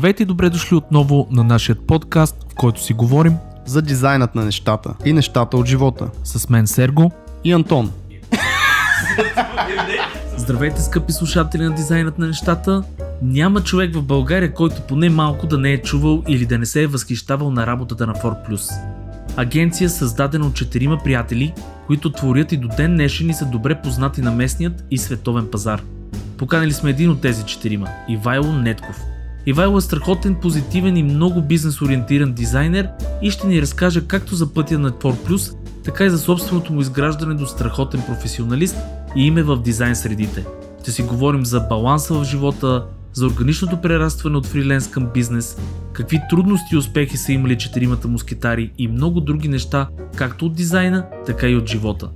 Здравейте и добре дошли отново на нашия подкаст, в който си говорим за дизайнът на нещата и нещата от живота. С мен Серго и Антон. Здравейте, скъпи слушатели на дизайнът на нещата. Няма човек в България, който поне малко да не е чувал или да не се е възхищавал на работата на Plus. Агенция създадена от четирима приятели, които творят и до ден днешен и са добре познати на местният и световен пазар. Поканили сме един от тези четирима – Ивайло Нетков. Ивайло е страхотен, позитивен и много бизнес ориентиран дизайнер и ще ни разкаже както за пътя на Plus, така и за собственото му изграждане до страхотен професионалист и име в дизайн средите. Ще си говорим за баланса в живота, за органичното прерастване от фриленс към бизнес, какви трудности и успехи са имали четиримата мускитари и много други неща, както от дизайна, така и от живота.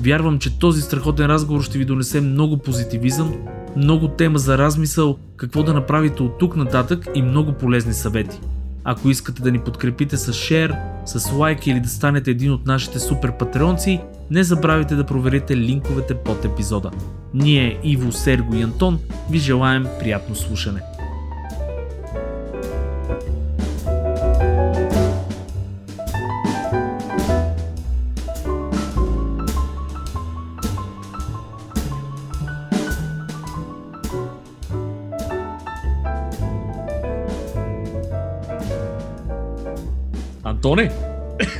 Вярвам, че този страхотен разговор ще ви донесе много позитивизъм, много тема за размисъл, какво да направите от тук нататък и много полезни съвети. Ако искате да ни подкрепите с шер, с лайк или да станете един от нашите супер патреонци, не забравяйте да проверите линковете под епизода. Ние, Иво, Серго и Антон, ви желаем приятно слушане. Антоне!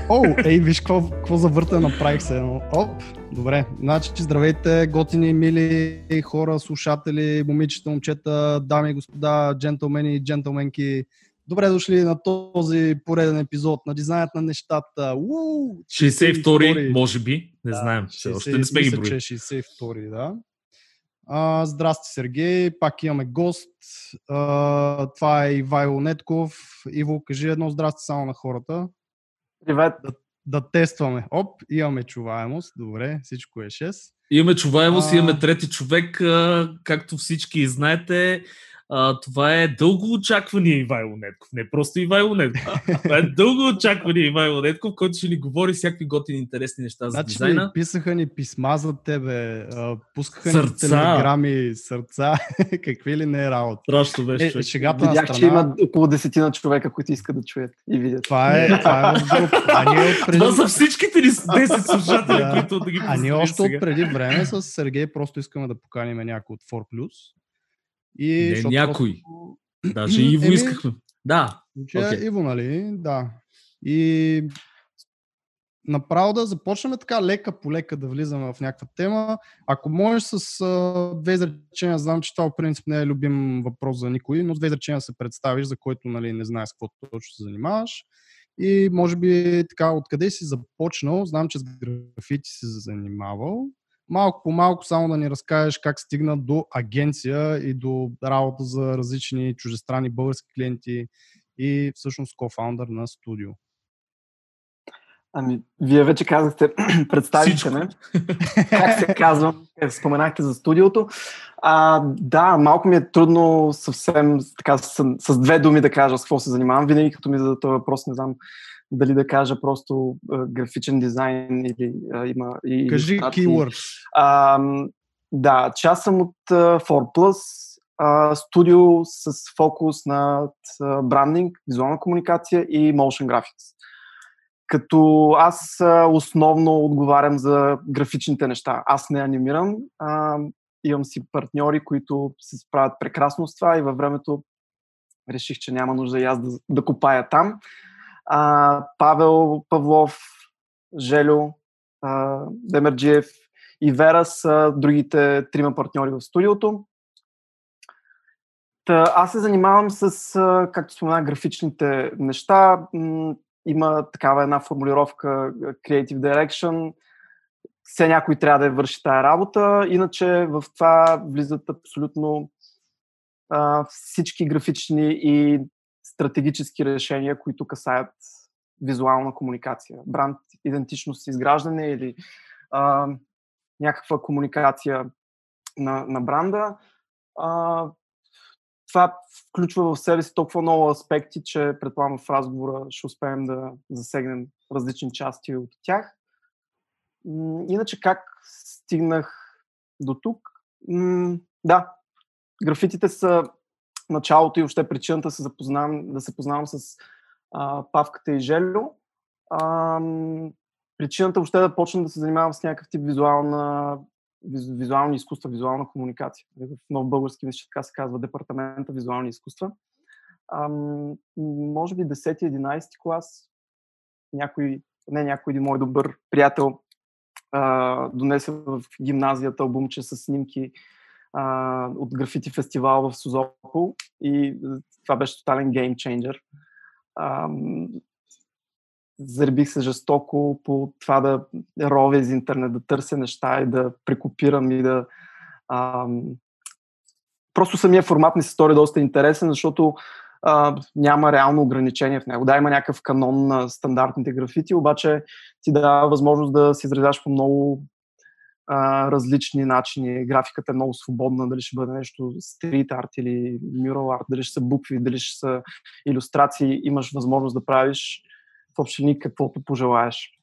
О, ей, виж какво, какво завърта направих се. Оп, добре. Значи, здравейте, готини, мили хора, слушатели, момичета, момчета, дами и господа, джентълмени и джентълменки. Добре дошли на този пореден епизод на дизайнът на нещата. Уу, 62 може би, не да, знаем. 60, още не сме ги броили. 62 да. А, здрасти, Сергей. Пак имаме гост. А, това е Ивайло Нетков. Иво, кажи едно здрасти само на хората. Привет. Да, да тестваме. Оп, имаме чуваемост. Добре, всичко е 6. Имаме чуваемост, а... имаме трети човек. Както всички знаете, а, това е дълго очаквания Ивайло Нетков. Не просто Ивайло Нетков. това е дълго очаквания Ивайло Нетков, който ще ни говори всякакви готини интересни неща за значи, дизайна. Писаха ни писма за тебе, пускаха сърца. ни телеграми, сърца, какви ли не е работа. Страшно беше. Е, шегата Видях, страна... че има около десетина човека, които искат да чуят и видят. Това е, това е А ние отпреди... Това са всичките ни 10 слушатели, които да ги А ние още от преди време с Сергей просто искаме да поканим някой от 4+. И, не някой. Просто... Даже Иво Еми, искахме. Да. Okay. Иво, нали? Да. И направо да започнем така лека по лека да влизаме в някаква тема. Ако можеш с а, две изречения, знам, че това в принцип не е любим въпрос за никой, но с две изречения се представиш, за който нали, не знаеш какво точно се занимаваш. И може би така, откъде си започнал, знам, че с графити си занимавал малко по малко само да ни разкажеш как стигна до агенция и до работа за различни чужестранни български клиенти и всъщност кофаундър на студио. Ами, вие вече казахте, представихте ме. как се казва, споменахте за студиото. А, да, малко ми е трудно съвсем така с, с две думи да кажа с какво се занимавам. Винаги като ми зададат този въпрос, не знам дали да кажа просто а, графичен дизайн или а, има и Кажи keywords. А, да, аз съм от uh, 4+, uh, студио с фокус на брандинг, визуална комуникация и motion graphics. Като аз uh, основно отговарям за графичните неща. Аз не анимирам, uh, имам си партньори, които се справят прекрасно с това и във времето реших, че няма нужда и аз да, да копая там а, Павел Павлов, Желю, а, Демерджиев и Вера са другите трима партньори в студиото. Та, аз се занимавам с, както спомена, графичните неща. Има такава една формулировка Creative Direction. Все някой трябва да върши тая работа. Иначе в това влизат абсолютно а, всички графични и стратегически решения, които касаят визуална комуникация, бранд, идентичност, изграждане или а, някаква комуникация на, на бранда. А, това включва в себе си толкова много аспекти, че предполагам в разговора ще успеем да засегнем различни части от тях. Иначе как стигнах до тук? Да, графитите са началото и още причината се запознавам, да се познавам с а, Павката и Желю. А, причината въобще да почна да се занимавам с някакъв тип визуална, визуални изкуства, визуална комуникация. В нов български мисля, така се казва Департамента визуални изкуства. А, може би 10-11 клас някой, не някой един мой добър приятел а, донесе в гимназията албумче с снимки а, от графити фестивал в Созопол и това беше тотален геймченджер. Заребих се жестоко по това да ровя из интернет, да търся неща и да прекопирам и да... Ам... Просто самия формат ми се стори доста интересен, защото а, няма реално ограничение в него. Да, има някакъв канон на стандартните графити, обаче ти дава възможност да се изразяваш по много различни начини. Графиката е много свободна, дали ще бъде нещо стрит арт или mural арт, дали ще са букви, дали ще са иллюстрации. Имаш възможност да правиш в общини каквото пожелаеш.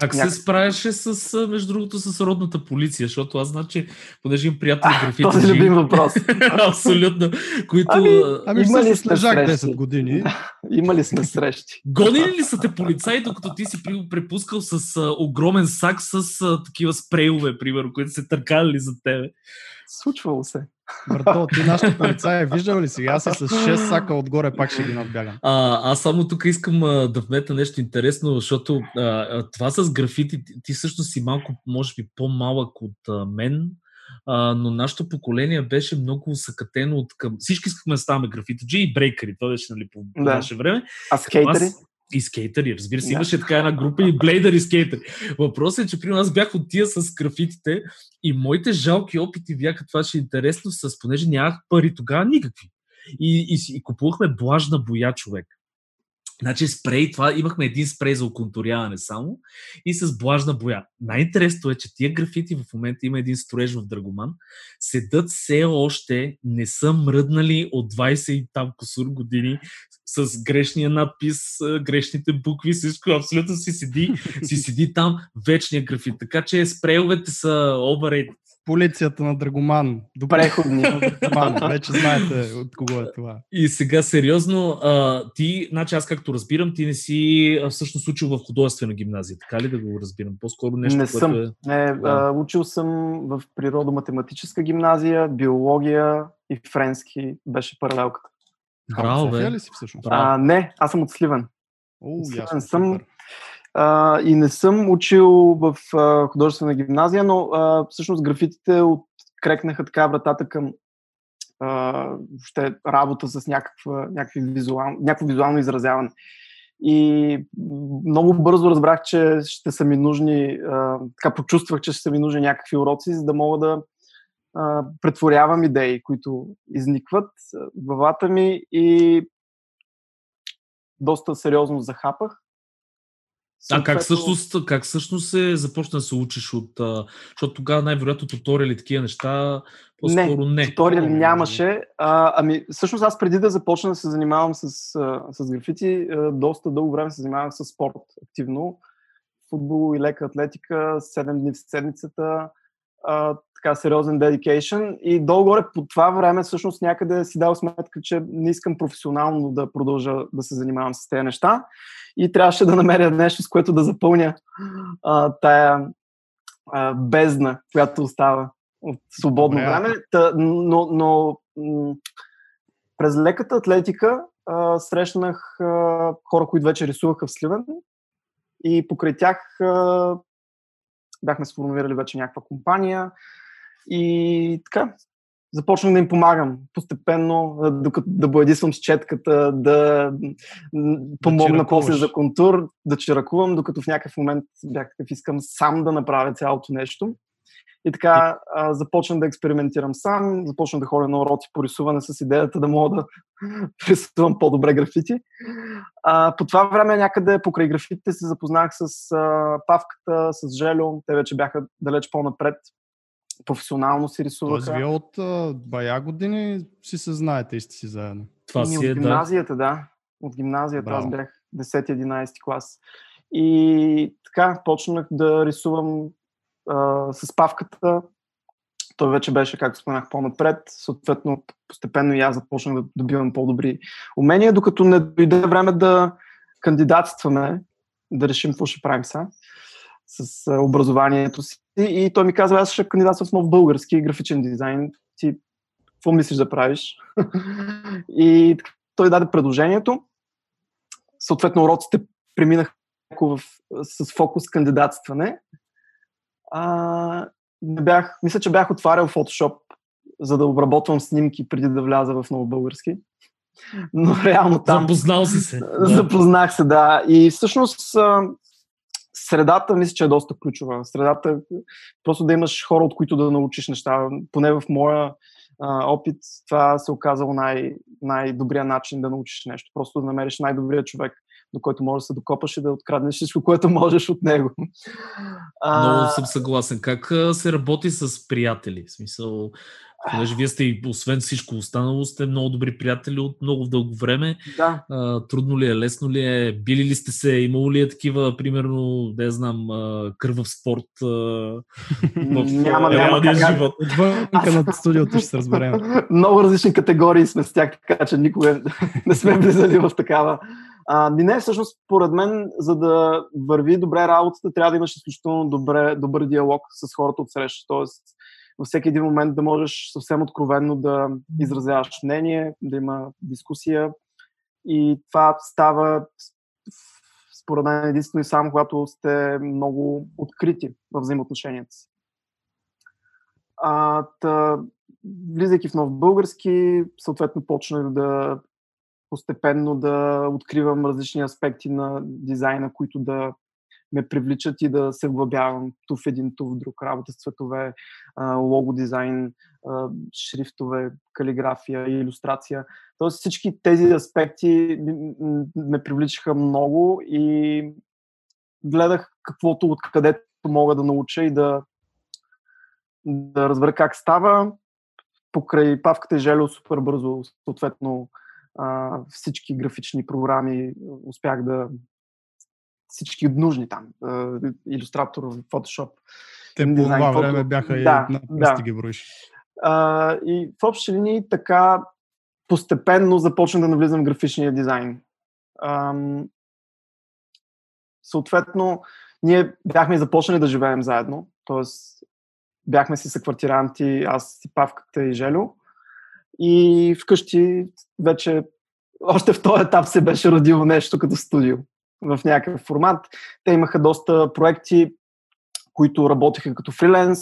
Как се справяше с, между другото, с родната полиция? Защото аз значи, понеже им приятели графити. Този любим въпрос. Абсолютно. Които... Ами, ами има ли сме лежак 10 години? има ли сме срещи? Гонили ли са те полицаи, докато ти си препускал с а, огромен сак с а, такива спрейове, примерно, които се търкали за тебе? Случвало се. Брато, ти нашите полицаи виждал ли сега? Аз с 6 сака отгоре пак ще ги надбягам. А, аз само тук искам а, да вмета нещо интересно, защото а, а, това с графити, ти, ти всъщност си малко, може би, по-малък от а, мен, а, но нашето поколение беше много съкатено от към... Всички искахме да ставаме графитаджи и брейкери, това беше нали, по, по да. наше време. А скейтери? Аз, и скейтери, разбира се, имаше така една група и блейдър и скейтери. Въпросът е, че при нас бях от тия с графитите и моите жалки опити бяха това, че е интересно, с, понеже нямах пари тогава никакви. И, и, и купувахме блажна боя човек. Значи спрей, това имахме един спрей за оконтуряване само и с блажна боя. Най-интересното е, че тия графити в момента има един строеж в Драгоман, седат все още, не са мръднали от 20 и там косур години с грешния надпис, грешните букви, всичко абсолютно си седи, си седи там вечния графит. Така че спрейовете са overrated полицията на Драгоман. Добре, Преходни. Драгоман. Вече знаете от кого е това. И сега сериозно, а, ти, значи аз както разбирам, ти не си а, всъщност учил в художествена гимназия, така ли да го разбирам? По-скоро нещо, Не съм. Е... Не, а, учил съм в природо-математическа гимназия, биология и френски беше паралелката. Браво, бе. ли си всъщност? А, не, аз съм от Сливен. О, Сливен ясно, съм. супер. А, и не съм учил в а, художествена гимназия, но а, всъщност графитите открекнаха така вратата към а, въобще работа с някаква, някакви визуал, някакво визуално изразяване. И много бързо разбрах, че ще са ми нужни, а, така почувствах, че ще са ми нужни някакви уроци, за да мога да а, претворявам идеи, които изникват в главата ми и доста сериозно захапах. А как всъщност, как всъщност се започна да се учиш от... Защото тогава най-вероятно туториали такива неща, по-скоро не. не. туториали нямаше. А, ами, всъщност аз преди да започна да се занимавам с, с графити, доста дълго време се занимавах с спорт активно. Футбол и лека атлетика, 7 дни в седмицата, а, така сериозен dedication и долу-горе по това време всъщност някъде си дал сметка, че не искам професионално да продължа да се занимавам с тези неща и трябваше да намеря нещо, с което да запълня а, тая а, бездна, която остава от свободно Добре. време. Та, но, но м- през леката атлетика а, срещнах а, хора, които вече рисуваха в Сливен и покрай тях а, бяхме сформулирали вече някаква компания и така, започнах да им помагам постепенно, докато да боядисвам с четката, да помогна да после за контур, да чиракувам, докато в някакъв момент бях такъв, искам сам да направя цялото нещо. И така а, започнах да експериментирам сам, започнах да ходя на уроци по рисуване с идеята да мога да рисувам по-добре графити. А, по това време някъде покрай графитите се запознах с а, Павката, с Желю. Те вече бяха далеч по-напред професионално си рисуваха. Тоест, вие от а, бая години си се знаете и сте си заедно. Това си е, от гимназията, да. да. От гимназията Браво. аз бях 10-11 клас. И така, почнах да рисувам а, с павката. той вече беше, както споменах, по-напред. Съответно, постепенно и аз започнах да добивам по-добри умения, докато не дойде време да кандидатстваме, да решим какво ще правим сега с образованието си. И той ми казва, аз ще кандидатствам в нов български графичен дизайн. Ти какво мислиш да правиш? и той даде предложението. Съответно, уроците преминах в, с фокус кандидатстване. А, не бях, мисля, че бях отварял Photoshop, за да обработвам снимки преди да вляза в ново български. Но реално там... Запознал си се. Запознах се, да. И всъщност средата мисля, че е доста ключова. Средата е просто да имаш хора, от които да научиш неща. Поне в моя а, опит това се оказало най- най-добрия начин да научиш нещо. Просто да намериш най-добрия човек, до който можеш да се докопаш и да откраднеш всичко, което можеш от него. Много съм съгласен. Как се работи с приятели? В смисъл, Понеже вие сте, освен всичко останало, сте много добри приятели от много дълго време. Да. А, трудно ли е, лесно ли е? Били ли сте се? Имало ли е такива, примерно, да я знам, кървав спорт а, в няма, няма, живот? Отвънка над студиото ще се разберем. много различни категории сме с тях, така че никога не сме влизали в такава. А, не, всъщност, според мен, за да върви добре работата, трябва да имаш изключително добре, добър диалог с хората от среща. Тоест, във всеки един момент да можеш съвсем откровенно да изразяваш мнение, да има дискусия. И това става според мен единствено и само когато сте много открити в взаимоотношенията си. А, та, влизайки в нов български, съответно почнах да постепенно да откривам различни аспекти на дизайна, които да ме привличат и да се вглъбявам ту в един, ту в друг. Работа с цветове, лого дизайн, шрифтове, калиграфия иллюстрация. Тоест всички тези аспекти ме привличаха много и гледах каквото откъдето мога да науча и да, да разбера как става. Покрай павката и жело супер бързо, съответно, всички графични програми успях да всички нужни там. Иллюстратор, Photoshop. Те по това фото... време бяха да, и на да. ги броиш. А, и в общи линии така постепенно започна да навлизам в графичния дизайн. Ам, съответно, ние бяхме започнали да живеем заедно, т.е. бяхме си съквартиранти, аз и Павката и Желю. И вкъщи вече още в този етап се беше родило нещо като студио в някакъв формат. Те имаха доста проекти, които работеха като фриленс.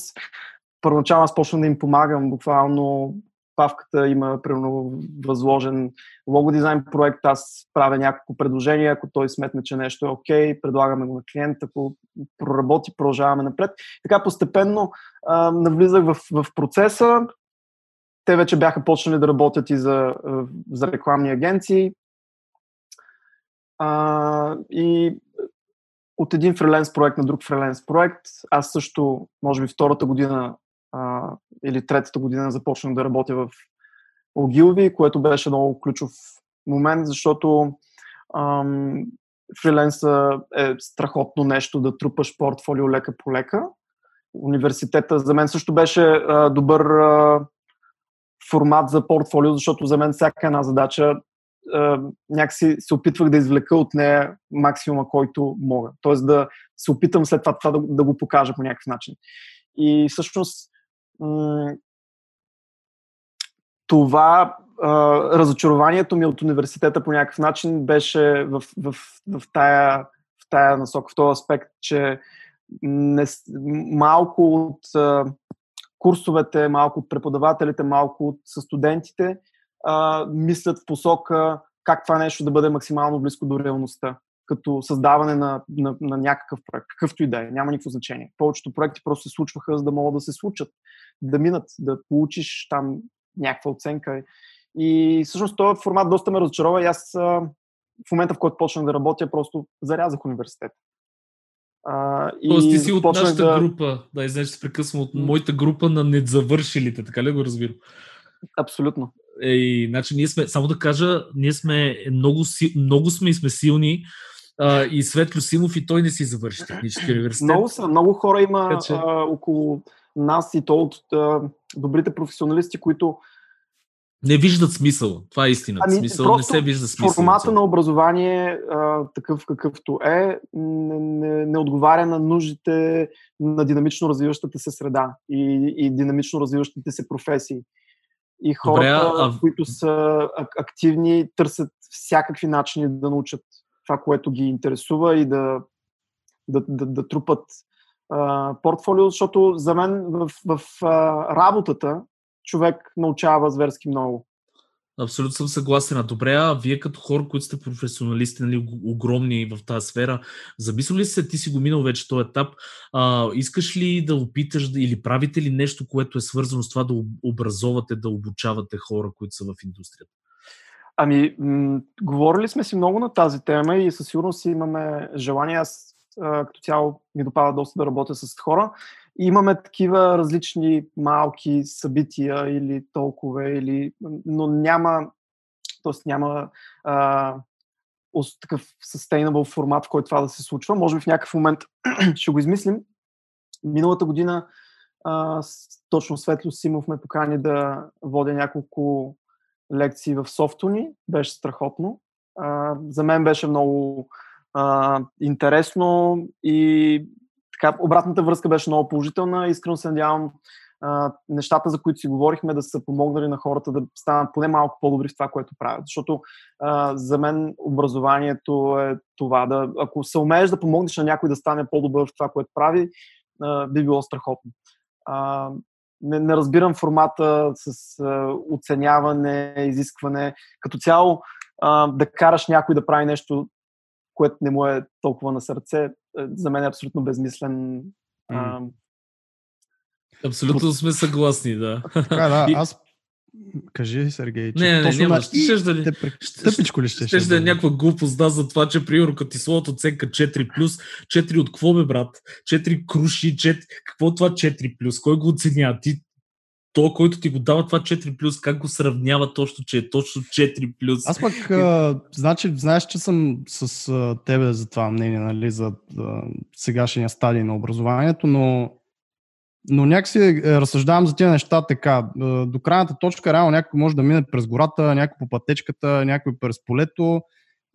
Първоначално аз почна да им помагам, буквално Павката има примерно възложен лого дизайн проект, аз правя няколко предложения, ако той сметне, че нещо е окей, okay, предлагаме го на клиента, ако проработи, продължаваме напред. Така постепенно а, навлизах в, в процеса. Те вече бяха почнали да работят и за, за рекламни агенции. А, и от един фриленс проект на друг фриленс проект, аз също, може би втората година а, или третата година започнах да работя в Ogilvy, което беше много ключов момент, защото ам, фриленса е страхотно нещо да трупаш портфолио лека по лека. Университета за мен също беше а, добър а, формат за портфолио, защото за мен всяка една задача някакси се опитвах да извлека от нея максимума, който мога. Тоест да се опитам след това, това да, да го покажа по някакъв начин. И всъщност м- това а, разочарованието ми от университета по някакъв начин беше в, в, в, тая, в тая насока, в този аспект, че не, малко от а, курсовете, малко от преподавателите, малко от студентите а, мислят в посока как това нещо да бъде максимално близко до реалността, като създаване на, на, на някакъв проект, какъвто и да е, няма никакво значение. Повечето проекти просто се случваха, за да могат да се случат, да минат, да получиш там някаква оценка. И всъщност този формат доста ме разочарова и аз в момента, в който почнах да работя, просто зарязах университет. А, и Тоест ти си от нашата да... група, да, извинеш се прекъсвам, от моята група на незавършилите, така ли го разбирам? Абсолютно. Ей, значи ние сме, само да кажа, ние сме много, много сме и сме силни. А, и Светло Симов и той не си завърши технически университет. Много са, много хора има че... а, около нас и то от а, добрите професионалисти, които не виждат смисъл. Това е истина. Ами, смисъл не се вижда смисъл. Формата на образование, а, такъв какъвто е, не, не, не отговаря на нуждите на динамично развиващата се среда и, и динамично развиващите се професии. И хората, Добре, а... които са активни, търсят всякакви начини да научат това, което ги интересува и да, да, да, да трупат а, портфолио, защото за мен в, в а, работата човек научава зверски много. Абсолютно съм съгласен. Добре, а вие като хора, които сте професионалисти, нали, огромни в тази сфера, замисли ли се, ти си го минал вече този етап, а, искаш ли да опиташ или правите ли нещо, което е свързано с това да образовате, да обучавате хора, които са в индустрията? Ами, м- говорили сме си много на тази тема и със сигурност имаме желание. Аз а, като цяло ми допада доста да работя с хора. Имаме такива различни малки събития или толкова, или, но няма, т.е. няма а, такъв sustainable формат, в който това да се случва. Може би в някакъв момент ще го измислим. Миналата година а, точно Светло Симов ме покани да водя няколко лекции в Софтуни. Беше страхотно. А, за мен беше много а, интересно и така, обратната връзка беше много положителна. Искрено се надявам а, нещата, за които си говорихме, да са помогнали на хората да станат поне малко по-добри в това, което правят. Защото а, за мен образованието е това. Да, ако се умееш да помогнеш на някой да стане по-добър в това, което прави, а, би било страхотно. А, не, не разбирам формата с а, оценяване, изискване. Като цяло, а, да караш някой да прави нещо което не му е толкова на сърце, за мен е абсолютно безмислен. Mm. Абсолютно сме съгласни, да. Така, да, аз Кажи, Сергей, че не, не, точно няма, ще, ще, да, тъпичко ли ще? Ще, ще да е някаква глупост, да, за това, че примерно като ти словото оценка 4+, 4 от какво бе, брат? 4 круши, 4... Какво е това 4+? Кой го оценява? Ти то, който ти го дава това 4+, как го сравнява точно, че е точно 4+. Аз пък, а, значи, знаеш, че съм с а, тебе за това мнение, нали, за а, сегашния стадий на образованието, но, но някакси е, разсъждавам за тези неща така. До крайната точка, реално някой може да мине през гората, някой по пътечката, някой през полето,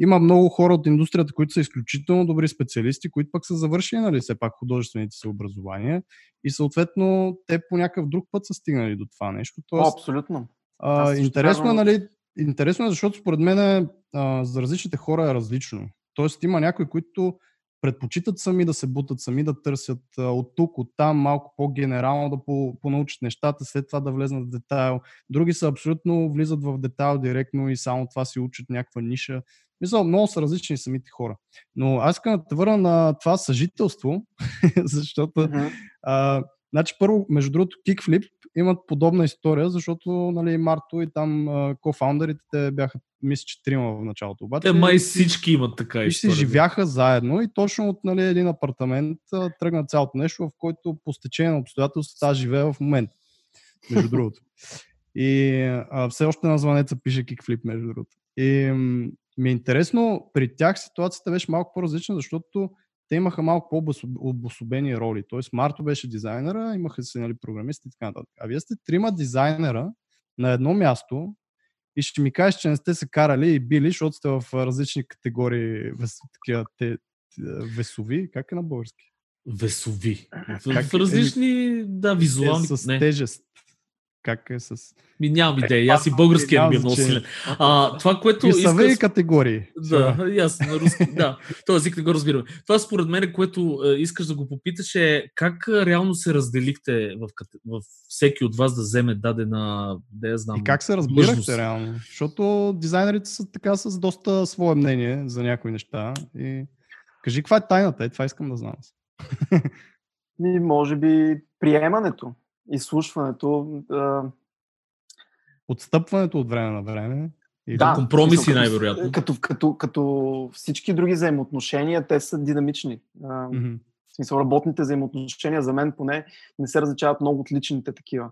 има много хора от индустрията, които са изключително добри специалисти, които пък са завършили, нали, все пак художествените си образования и съответно те по някакъв друг път са стигнали до това нещо. Тоест, абсолютно. А, интересно е, нали, интересно е, защото според мен а, за различните хора е различно. Тоест има някои, които предпочитат сами да се бутат, сами да търсят от тук, от там, малко по-генерално да по, понаучат нещата, след това да влезнат в детайл. Други са абсолютно влизат в детайл директно и само това си учат някаква ниша. Мисля, много са различни самите хора. Но аз искам да те върна на това съжителство, защото uh-huh. а, Значи, първо, между другото, Kickflip имат подобна история, защото нали, Марто и там кофаундерите те бяха, мисля, че трима в началото. Обаче, те май всички имат така история. И си живяха заедно и точно от нали, един апартамент тръгна цялото нещо, в който по стечение на обстоятелствата аз живея в момента. Между другото. И а, все още на звънеца пише Kickflip, между другото. И ми е интересно, при тях ситуацията беше малко по-различна, защото те имаха малко по-обособени роли. Тоест Марто беше дизайнера, имаха си нали, програмисти и така нататък. А вие сте трима дизайнера на едно място и ще ми кажеш, че не сте се карали и били, защото сте в различни категории такива те, весови. Как е на български? Весови. В, в различни, да, визуални. Е, с не. тежест как е с... Ми нямам идея. Аз и български не ми е много силен. А, това, което... И са иска... категории. Да, ясно, на руски. да, този език не го разбираме. Това според мен, което е, искаш да го попиташ е как реално се разделихте в, в всеки от вас да вземе дадена, да я знам, И как се разбирахте мъжност. реално? Защото дизайнерите са така с доста свое мнение за някои неща. И... Кажи, каква е тайната? Е, това искам да знам. Ми, може би приемането изслушването. А... Отстъпването от време на време. И да, компромиси най-вероятно. Като, като, като всички други взаимоотношения, те са динамични. Mm-hmm. В смисъл, работните взаимоотношения за мен поне не се различават много от личните такива.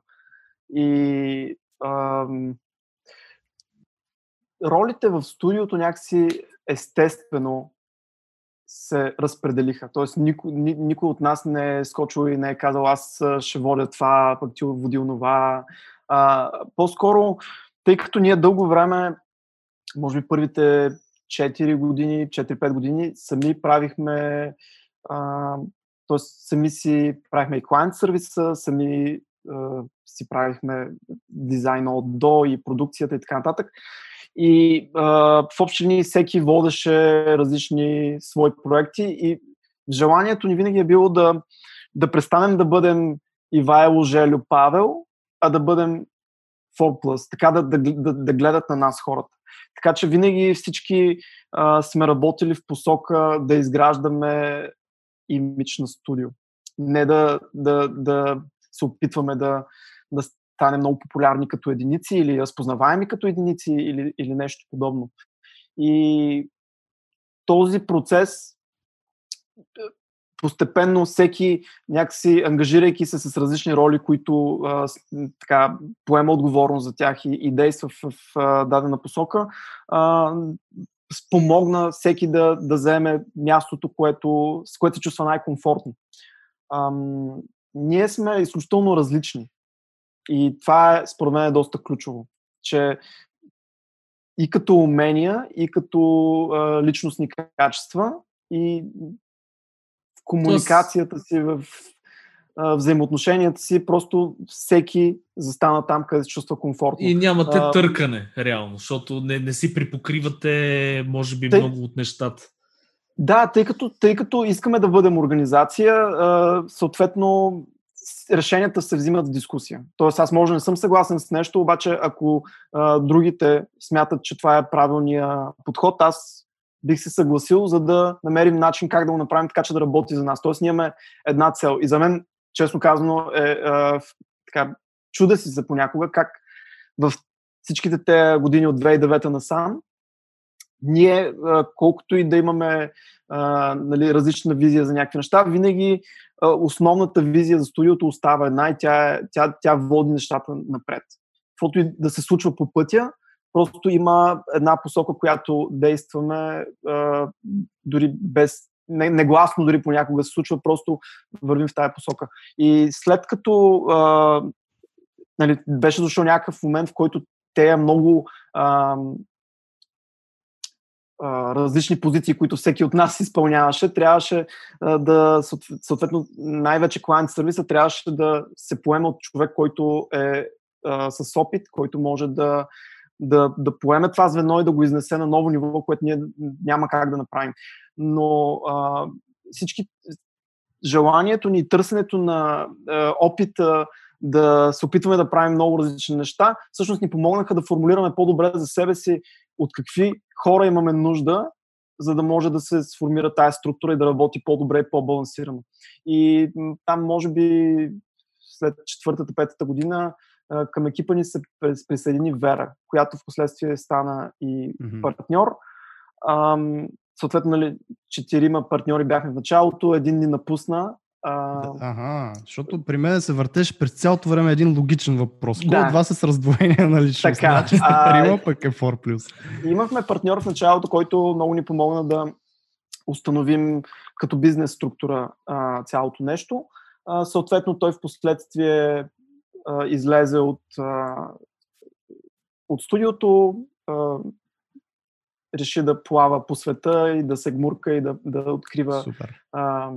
И ам, ролите в студиото някакси естествено се разпределиха. Тоест никой, никой от нас не е скочил и не е казал аз ще водя това, пък ти водил това. А, по-скоро, тъй като ние дълго време, може би първите 4 години, 4-5 години, сами правихме, т.е. сами си правихме и клиент сервиса, сами а, си правихме дизайна от до и продукцията и така нататък. И а, в общи линии всеки водеше различни свои проекти и желанието ни винаги е било да, да престанем да бъдем Ивайло, Желю, Павел, а да бъдем 4+, така да, да, да, да гледат на нас хората. Така че винаги всички а, сме работили в посока да изграждаме имидж на студио. Не да, да, да се опитваме да, да стане много популярни като единици или разпознаваеми като единици или, или нещо подобно. И този процес постепенно всеки някакси ангажирайки се с различни роли, които а, така, поема отговорност за тях и, и действа в, в, в дадена посока, а, спомогна всеки да, да заеме мястото, което, с което се чувства най-комфортно. Ам, ние сме изключително различни. И това е, според мен, е доста ключово. Че и като умения, и като а, личностни качества, и в комуникацията си, в а, взаимоотношенията си, просто всеки застана там, къде се чувства комфортно. И нямате а, търкане, реално, защото не, не си припокривате, може би, тъй, много от нещата. Да, тъй като, тъй като искаме да бъдем организация, а, съответно решенията се взимат в дискусия. Тоест аз може не съм съгласен с нещо, обаче ако а, другите смятат, че това е правилния подход, аз бих се съгласил, за да намерим начин как да го направим така, че да работи за нас. Тоест ние имаме една цел. И за мен, честно казано, е, е така, чуда си за понякога как в всичките те години от 2009 насам, ние, колкото и да имаме а, нали, различна визия за някакви неща, винаги а, основната визия за студиото остава една и тя, тя, тя води нещата напред. Каквото и да се случва по пътя, просто има една посока, която действаме дори без негласно дори понякога се случва, просто вървим в тази посока. И след като а, нали, беше дошъл някакъв момент, в който те много а, различни позиции, които всеки от нас изпълняваше, трябваше да, съответно, най-вече клиент сервиса трябваше да се поема от човек, който е а, с опит, който може да, да, да поеме това звено и да го изнесе на ново ниво, което ние няма как да направим. Но а, всички желанието ни, търсенето на а, опита, да се опитваме да правим много различни неща, всъщност ни помогнаха да формулираме по-добре за себе си от какви хора имаме нужда, за да може да се сформира тази структура и да работи по-добре и по-балансирано. И там, може би, след четвъртата, петата година, към екипа ни се присъедини Вера, която в последствие стана и партньор. съответно, нали, четирима партньори бяхме в началото, един ни напусна а... Ага, защото при мен се въртеш през цялото време един логичен въпрос. Кой да. от вас е с раздвоение на личност? Така, значи сте трима, пък е 4+. Имахме партньор в началото, който много ни помогна да установим като бизнес структура а, цялото нещо. А, съответно, той в последствие а, излезе от, а, от студиото, а, реши да плава по света и да се гмурка и да, да открива а,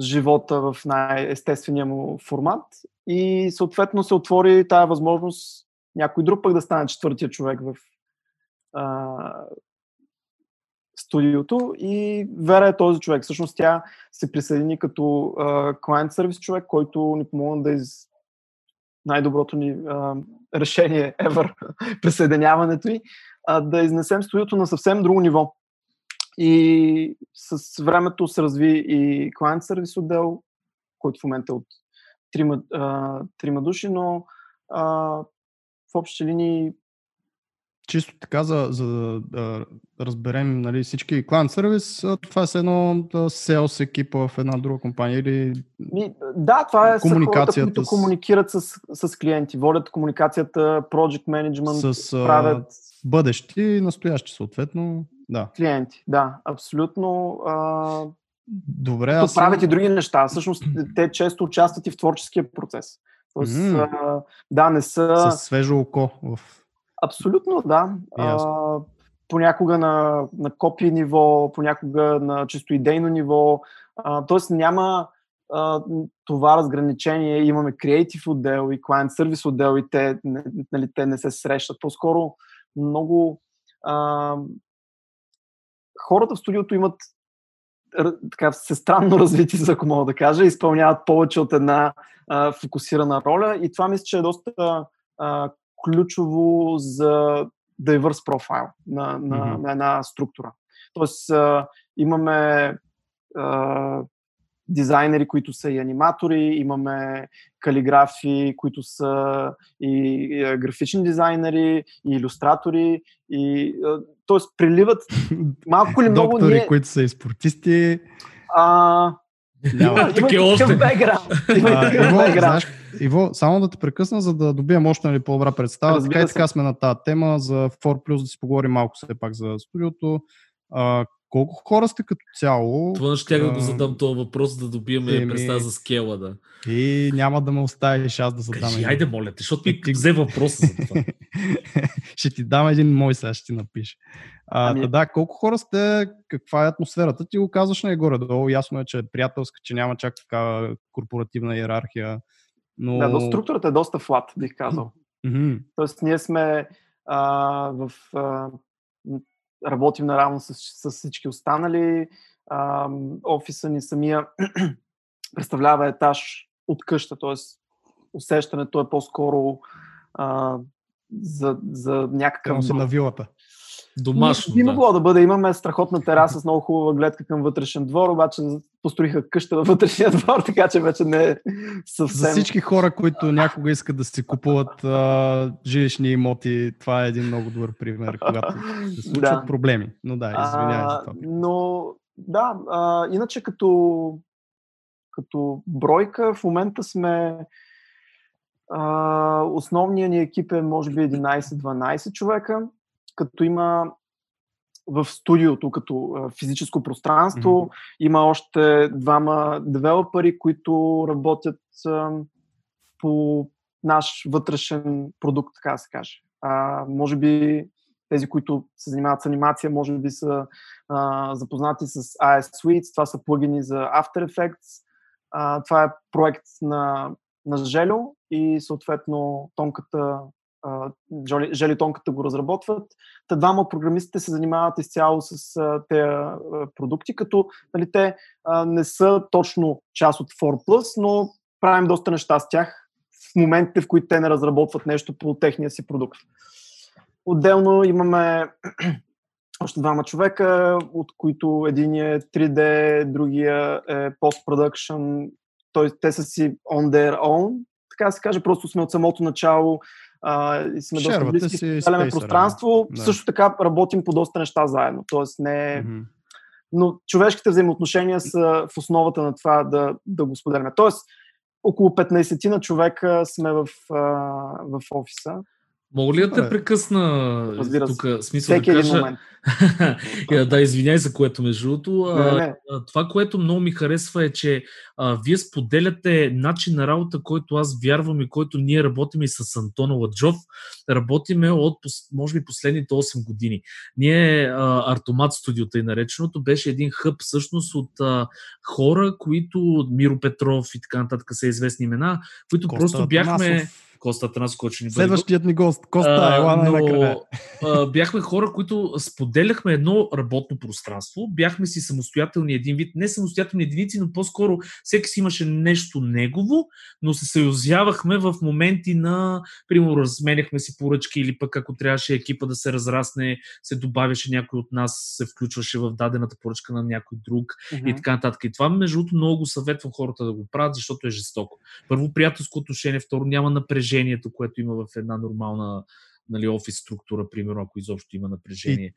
живота в най-естествения му формат и съответно се отвори тая възможност някой друг пък да стане четвъртия човек в а, студиото и Вера е този човек. Всъщност тя се присъедини като клиент сервис човек, който ни помогна да из най-доброто ни а, решение ever, присъединяването и а, да изнесем студиото на съвсем друго ниво. И с времето се разви и клиент сервис отдел, който в момента е от трима, а, трима души, но а, в общи линии чисто така, за, за да разберем нали, всички клиент сервис, това е едно селс екипа в една друга компания или Ми, Да, това е комуникацията хората, които с... комуникират с, с клиенти, водят комуникацията, project management, с правят... бъдещи и настоящи съответно. Да. Клиенти, да, абсолютно. А, Добре, аз. правят и други неща. Всъщност, те често участват и в творческия процес. Тоест, М. а, да, не са. С свежо око в Абсолютно, да. А, понякога на, на копи ниво, понякога на чисто идейно ниво. А, тоест няма а, това разграничение. Имаме креатив отдел и client сервис отдел и те, нали, те не се срещат. По-скоро много а, хората в студиото имат така всестранно развити, ако мога да кажа, изпълняват повече от една а, фокусирана роля и това мисля, че е доста а, ключово за diverse профайл на, на, Мгм. на една структура. Тоест, а, имаме а, дизайнери, които са и аниматори, имаме калиграфи, които са и, и графични дизайнери, и илюстратори, и т.е. приливат малко ли много доктори, ние... които са и спортисти. А, Няма. има, такъв бекграунд. Иво, бекграунд. знаеш, Иво, само да те прекъсна, за да добием още нали, по-добра представа. Разбира така и се. така сме на тази тема за 4 да си поговорим малко все пак за студиото. А, колко хора сте като цяло? Това ще да го задам този въпрос, да добием еми. представа за скела. Да. И няма да ме оставиш аз да задам. Кажи, един. айде, моля те, защото ми Е, ти- взе въпроса за това. ще ти дам един мой, сега ще ти напиша. А, Ами- да, колко хора сте, каква е атмосферата? Ти го казваш на горе-долу, ясно е, че е приятелска, че няма чак такава корпоративна иерархия. Но... Да, до структурата е доста флат, бих казал. Тоест, ние сме а, в. А, работим наравно с, с всички останали. А, офиса ни самия представлява етаж от къща, т.е. усещането е по-скоро а, за, за някакъв. Към си на вилата. Домашно, Би да. могло да бъде. Имаме страхотна тераса с много хубава гледка към вътрешен двор, обаче построиха къща във вътрешния двор, така че вече не е съвсем. За всички хора, които някога искат да си купуват а, жилищни имоти, това е един много добър пример, когато се случват Да. проблеми. Но да, извинявай за това. но да, а, иначе като, като бройка в момента сме а, основният ни екип е може би 11-12 човека, като има в студиото като физическо пространство, Мгм. има още двама девелопери, които работят а, по наш вътрешен продукт, така да се каже. А, може би тези, които се занимават с анимация, може би са а, запознати с AS Suites. Това са плагини за After Effects. А, това е проект на, на Желю и съответно тонката, а, Жоли, Жели тонката го разработват. Та двама от програмистите се занимават изцяло с тези продукти, като нали, те не са точно част от 4+, но правим доста неща с тях в моментите, в които те не разработват нещо по техния си продукт. Отделно имаме още двама човека, от които един е 3D, другия е post-production, т.е. те са си on their own, така да се каже, просто сме от самото начало а, и сме доста близки, си споделяме спейса, пространство, да. също така работим по доста неща заедно, т.е. не е Мгм. но човешките взаимоотношения са в основата на това да, да го споделяме. Тоест, около 15 на човека сме в, а, в офиса. Мога ли да те Абе. прекъсна Разбира се. тук? Смисъл Всеки да кажа... Я, да, извиняй за което между другото. Това, което много ми харесва е, че а, вие споделяте начин на работа, който аз вярвам и който ние работим и с Антона Ладжов. Работиме от, може би, последните 8 години. Ние, а, Артомат студиото и нареченото, беше един хъб всъщност от а, хора, които, Миро Петров и така нататък са известни имена, които Коста просто бяхме... Атанасов. Коста Атанасов, който ще ни бъде Следващият ни гост. Коста, ела най-накрая. бяхме хора, които споделяхме едно работно пространство. Бяхме си самостоятелни един вид, не самостоятелни единици, но по-скоро всеки си имаше нещо негово, но се съюзявахме в моменти на, примерно, разменяхме си поръчки или пък ако трябваше екипа да се разрасне, се добавяше някой от нас, се включваше в дадената поръчка на някой друг и така нататък. И това, между другото, много го съветвам хората да го правят, защото е жестоко. Първо, приятелско отношение, второ, няма напрежението, което има в една нормална нали, офис структура, примерно, ако изобщо има напрежение.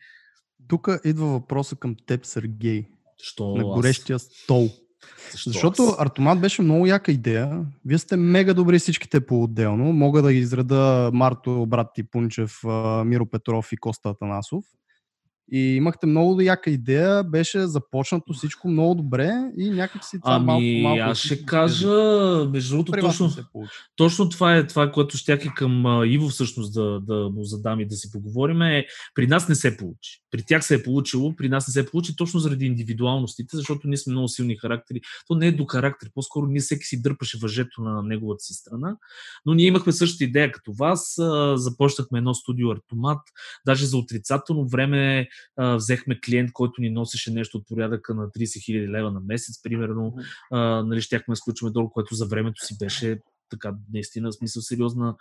Тук идва въпроса към теб, Сергей, Защо на аз? горещия стол. Защо Защото аз? Артомат беше много яка идея. Вие сте мега добри всичките по-отделно. Мога да изреда Марто, брат ти Пунчев, а, Миро Петров и Коста Атанасов. И имахте много яка идея, беше започнато всичко много добре и някак си това ами, малко, малко... аз ще кажа, между другото, точно, точно това е това, което щях и към Иво всъщност да, да му задам и да си поговорим. Е, при нас не се получи. При тях се е получило, при нас не се получи точно заради индивидуалностите, защото ние сме много силни характери. То не е до характер, по-скоро ние всеки си дърпаше въжето на неговата си страна. Но ние имахме същата идея като вас. Започнахме едно студио Артомат. Даже за отрицателно време а, взехме клиент, който ни носеше нещо от порядъка на 30 000 лева на месец, примерно. А, нали, щяхме да сключваме долу, което за времето си беше така, наистина, в смисъл сериозна.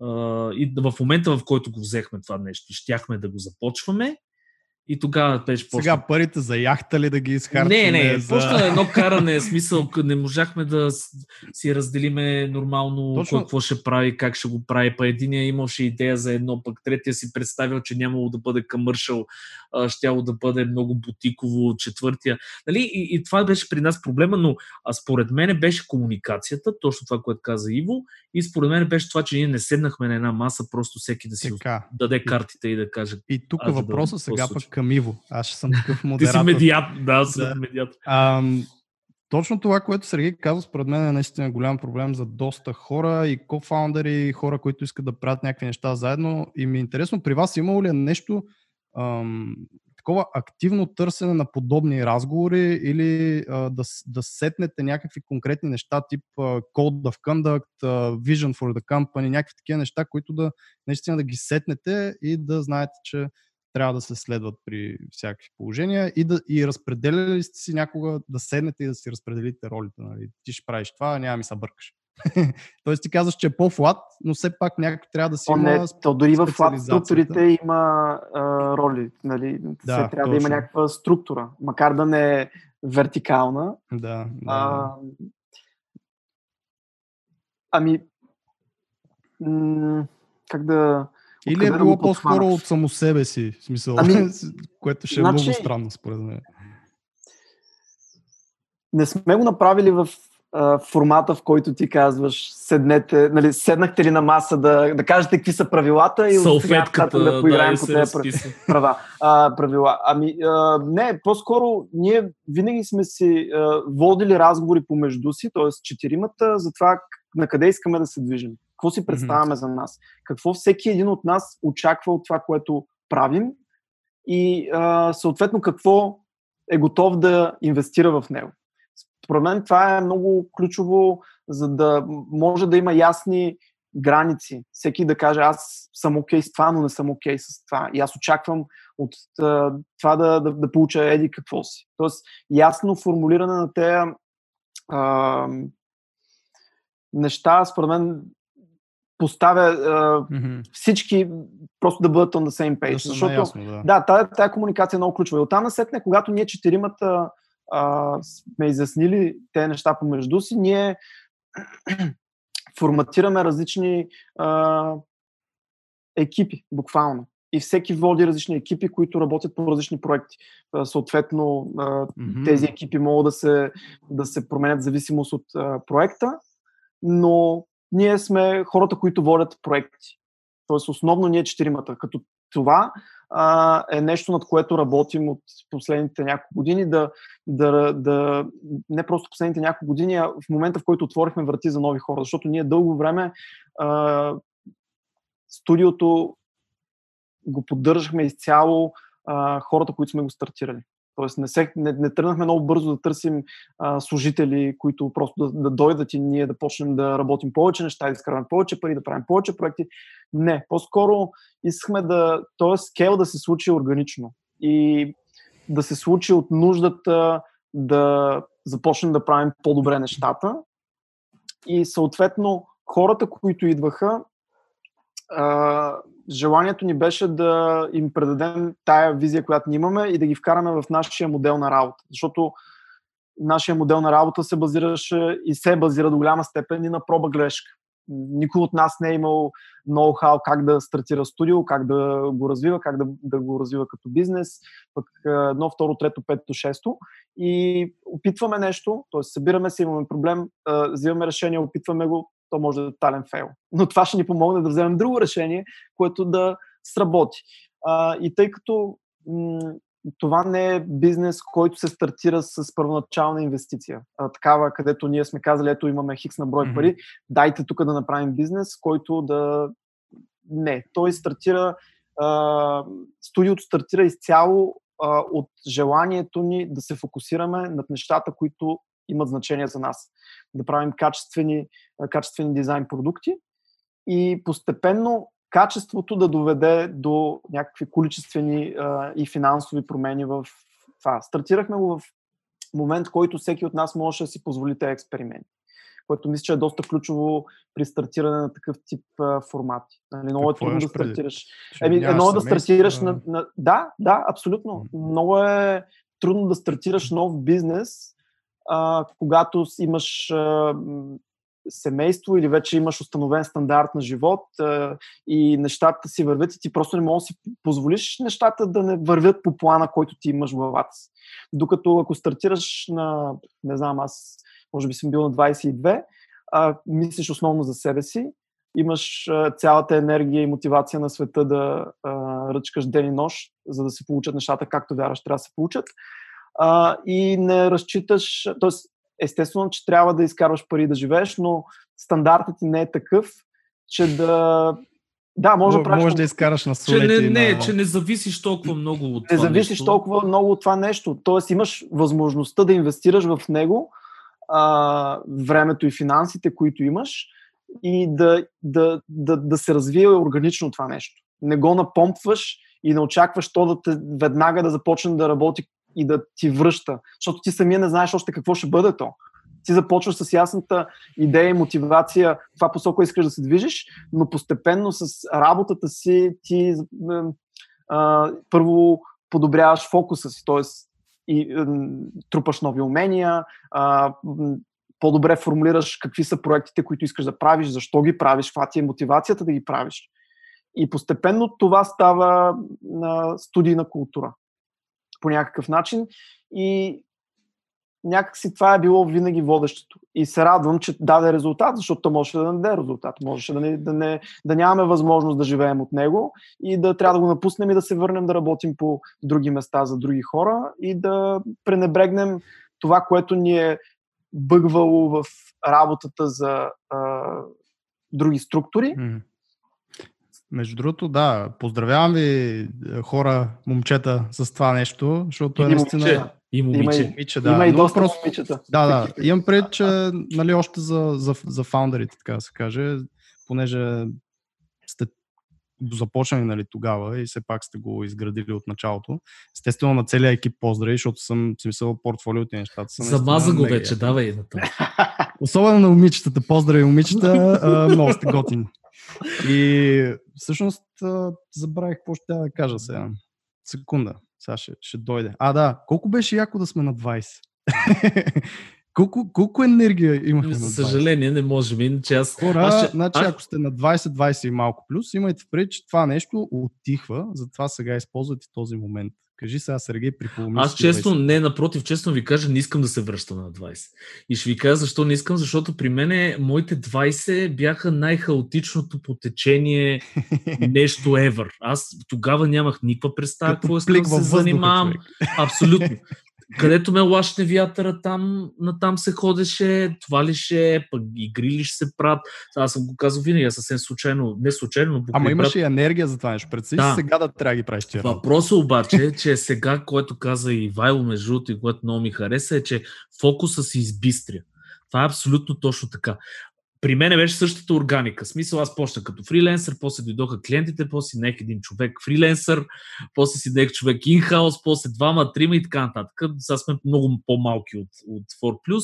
А, и в момента, в който го взехме това нещо, щяхме да го започваме. И тогава беше почна Сега парите за яхта ли да ги изхарчим? не, не, за... почна едно каране, смисъл, не можахме да си разделиме нормално Точно. Какво ще прави, как ще го прави. Па единия имаше идея за едно, пък третия си представил, че нямало да бъде къмършъл, а, щяло да бъде много бутиково, четвъртия. Нали? И, и това беше при нас проблема, но а според мен беше комуникацията, точно това, което каза Иво, и според мен беше това, че ние не седнахме на една маса, просто всеки да си Така. даде картите и да каже. И тук да въпросът какво сега се пък. Към Иво. Аз ще съм такъв Ти модератор. си медиатор. Да, аз Да. съм медиатор. Ам, точно това, което Сергей каза, според мен е наистина голям проблем за доста хора и кофаундъри, и хора, които искат да правят някакви неща заедно. И ми е интересно, при вас имало ли е нещо, ам, такова активно търсене на подобни разговори или а, да, да сетнете някакви конкретни неща, тип а, Code of Conduct, а, Vision for the Company, някакви такива неща, които да наистина да ги сетнете и да знаете, че трябва да се следват при всякакви положения и, да, и разпределяли ли сте си някога да седнете и да си разпределите ролите. Нали? Ти ще правиш това, няма ми се бъркаш. Тоест ти казваш, че е по-флат, но все пак някой трябва да си То, има... не, то дори в флат структурите има а, роли. Нали? Да, Да, трябва да има точно. някаква структура, макар да не е вертикална. Да, да. А, ами, м- как да... Или е да било по-скоро от само себе си, в смисъл, Ами, което ще е значи- много странно според мен. Не сме го направили в а, формата, в който ти казваш, седнете, нали, седнахте ли на маса да, да кажете какви са правилата и Салфетката, да, да поиграем и по тези права, а, правила. Ами, а, не, по-скоро ние винаги сме си а, водили разговори помежду си, т.е. четиримата, за това на къде искаме да се движим. Какво си представяме за нас? Какво всеки един от нас очаква от това, което правим и а, съответно какво е готов да инвестира в него. Според мен това е много ключово, за да може да има ясни граници. Всеки да каже, аз съм окей с това, но не съм окей с това. И аз очаквам от а, това да, да, да получа еди какво си. Тоест, ясно формулиране на тези а, неща, според мен, поставя а, всички просто да бъдат on the same page. Да защото, наясно, да. да, тая, тая комуникация е много ключова. И оттам насетне, когато ние четиримата а, сме изяснили тези неща помежду си, ние форматираме различни а, екипи, буквално. И всеки води различни екипи, които работят по различни проекти. А, съответно, тези екипи могат да се, да се променят в зависимост от а, проекта, но ние сме хората, които водят проекти. Тоест, основно ние четиримата. Като това а, е нещо, над което работим от последните няколко години, да, да, да, не просто последните няколко години, а в момента, в който отворихме врати за нови хора. Защото ние дълго време а, студиото го поддържахме изцяло а, хората, които сме го стартирали. Тоест не, се, не, не тръгнахме много бързо да търсим а, служители, които просто да, да дойдат и ние да почнем да работим повече неща, да изкарваме повече пари, да правим повече проекти. Не, по-скоро искахме да този скел да се случи органично и да се случи от нуждата да започнем да правим по-добре нещата. И съответно хората, които идваха, желанието ни беше да им предадем тая визия, която ни имаме и да ги вкараме в нашия модел на работа. Защото нашия модел на работа се базираше и се базира до голяма степен и на проба грешка. Никой от нас не е имал ноу-хау как да стартира студио, как да го развива, как да, да го развива като бизнес, пък едно, второ, трето, пето, шесто. И опитваме нещо, т.е. събираме се, имаме проблем, взимаме решение, опитваме го, то може да е тотален фейл. Но това ще ни помогне да вземем друго решение, което да сработи. А, и тъй като това не е бизнес, който се стартира с първоначална инвестиция. А, такава, където ние сме казали, ето имаме хикс на брой mm-hmm. пари, дайте тук да направим бизнес, който да... Не, той стартира, а, студиото стартира изцяло а, от желанието ни да се фокусираме над нещата, които имат значение за нас. Да правим качествени, качествени дизайн продукти и постепенно качеството да доведе до някакви количествени а, и финансови промени в това. Стартирахме го в момент, в който всеки от нас може да си позволи тези експерименти, което мисля, че е доста ключово при стартиране на такъв тип а, формати. Нали, много е трудно да стартираш. Еми, едно е да стартираш на, на... Да, да, абсолютно. Много е трудно да стартираш нов бизнес, а, когато имаш а, семейство или вече имаш установен стандарт на живот а, и нещата си вървят и ти просто не можеш да си позволиш нещата да не вървят по плана, който ти имаш в главата си. Докато ако стартираш на, не знам, аз може би съм бил на 22, а, мислиш основно за себе си, имаш а, цялата енергия и мотивация на света да а, ръчкаш ден и нощ, за да се получат нещата както вярваш трябва да се получат. А, и не разчиташ, т.е естествено, че трябва да изкарваш пари да живееш, но стандартът ти не е такъв, че да... Да, може да правиш... Може да изкараш на солети. Че не, не, на... че не зависиш толкова много от не това Не зависиш нещо. толкова много от това нещо. Тоест имаш възможността да инвестираш в него а, времето и финансите, които имаш и да, да, да, да се развие органично това нещо. Не го напомпваш и не очакваш то да те веднага да започне да работи и да ти връща. Защото ти самия не знаеш още какво ще бъде то. Ти започваш с ясната идея и мотивация, това посока искаш да се движиш, но постепенно с работата си ти а, първо подобряваш фокуса си, т.е. и а, трупаш нови умения, а, по-добре формулираш какви са проектите, които искаш да правиш, защо ги правиш, каква ти е мотивацията да ги правиш. И постепенно това става на студийна култура по някакъв начин и някакси това е било винаги водещото. И се радвам, че даде резултат, защото то можеше да не даде резултат. Можеше да, не, да, не, да нямаме възможност да живеем от него и да трябва да го напуснем и да се върнем да работим по други места за други хора и да пренебрегнем това, което ни е бъгвало в работата за а, други структури. Mm. Между другото, да, поздравявам ви е, хора, момчета с това нещо, защото е наистина... И момиче. Има, момиче, да. Има и доста просто... момичета. Да, да. Имам пред, че нали, още за, за, за фаундерите, така да се каже, понеже сте започнали нали, тогава и все пак сте го изградили от началото. Естествено на целия екип поздрави, защото съм смисъл портфолиото и нещата. Са Замаза го вече, давай на това. Особено на момичетата. Поздрави, момичета. много сте готини. И всъщност забравих какво ще да кажа сега. Секунда. Сега ще, ще дойде. А, да. Колко беше яко да сме на 20? колко, колко енергия имахме За съжаление, не можем. Иначе аз... Хора, аз ще... значи, ако сте на 20-20 и малко плюс, имайте впред, че това нещо отихва, затова сега използвайте този момент. Кажи сега, Сергей, при Аз честно, 20. не, напротив, честно ви кажа, не искам да се връщам на 20. И ще ви кажа защо не искам, защото при мен моите 20 бяха най-хаотичното потечение нещо ever. Аз тогава нямах никаква представа какво искам да се занимавам. Абсолютно където ме лашне вятъра, там натам се ходеше, това ли ще, пък игри ли ще се прат. Аз съм го казал винаги, съвсем случайно, не случайно, но Ама имаше и енергия за това нещо. Представи да. сега да трябва да ги правиш тия Въпросът обаче е, че сега, което каза и Вайло между и което много ми хареса, е, че фокуса се избистря. Това е абсолютно точно така при мен беше същата органика. Смисъл, аз почна като фриленсър, после дойдоха клиентите, после нех един човек фриленсър, после си нех човек инхаус, после двама, трима и така нататък. Сега сме много по-малки от, от 4+,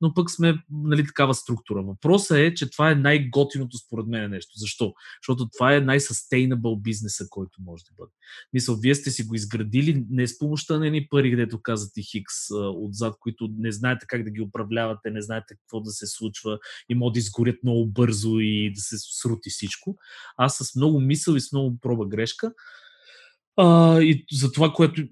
но пък сме нали, такава структура. Въпросът е, че това е най-готиното според мен нещо. Защо? Защото това е най-sustainable бизнеса, който може да бъде. Мисъл, вие сте си го изградили не с помощта на едни пари, където казвате Хикс отзад, които не знаете как да ги управлявате, не знаете какво да се случва и може да изгорят много бързо и да се срути всичко. Аз с много мисъл и с много проба грешка а, и за това, което...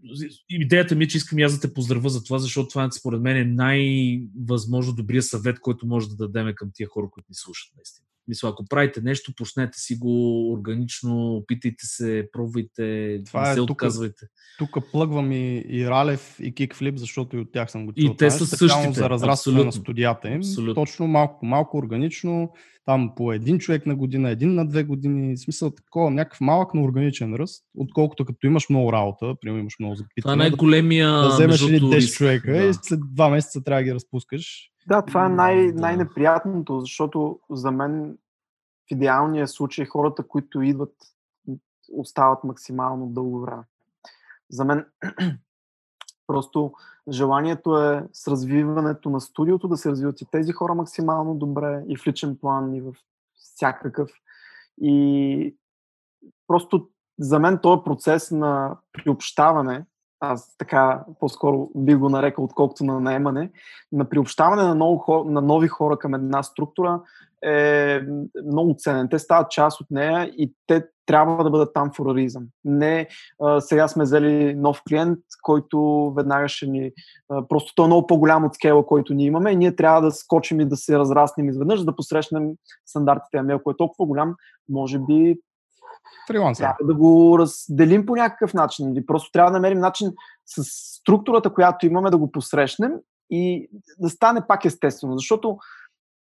Идеята ми е, че искам аз да те поздравя за това, защото това според мен е най-възможно добрия съвет, който може да дадем към тия хора, които ни слушат наистина. Мисля, ако правите нещо, почнете си го органично, опитайте се, пробвайте, Това не е, се отказвайте. Тук плъгвам и, и Ралев и Кикфлип, защото и от тях съм го чул. И те са същите. за разрастване на студията им. Абсолютно. Точно малко по малко органично, там по един човек на година, един на две години, в смисъл такова, някакъв малък, но органичен ръст, отколкото като имаш много работа, примерно имаш много запитвания. Това е най-големия да, да вземеш 10 човека да. и след два месеца трябва да ги разпускаш да, това е най- най-неприятното, защото за мен в идеалния случай хората, които идват, остават максимално дълго време. За мен просто желанието е с развиването на студиото да се развиват и тези хора максимално добре и в личен план, и в всякакъв. И просто за мен този процес на приобщаване аз така по-скоро би го нарекал, отколкото на наемане, на приобщаване на, много хора, на нови хора към една структура е много ценен. Те стават част от нея и те трябва да бъдат там reason. Не а, сега сме взели нов клиент, който веднага ще ни... А, просто той е много по-голям от скела, който ние имаме и ние трябва да скочим и да се разраснем изведнъж, да посрещнем стандартите. Ами ако е толкова голям, може би Фрилансър. Трябва да го разделим по някакъв начин. Или просто трябва да намерим начин с структурата, която имаме, да го посрещнем и да стане пак естествено. Защото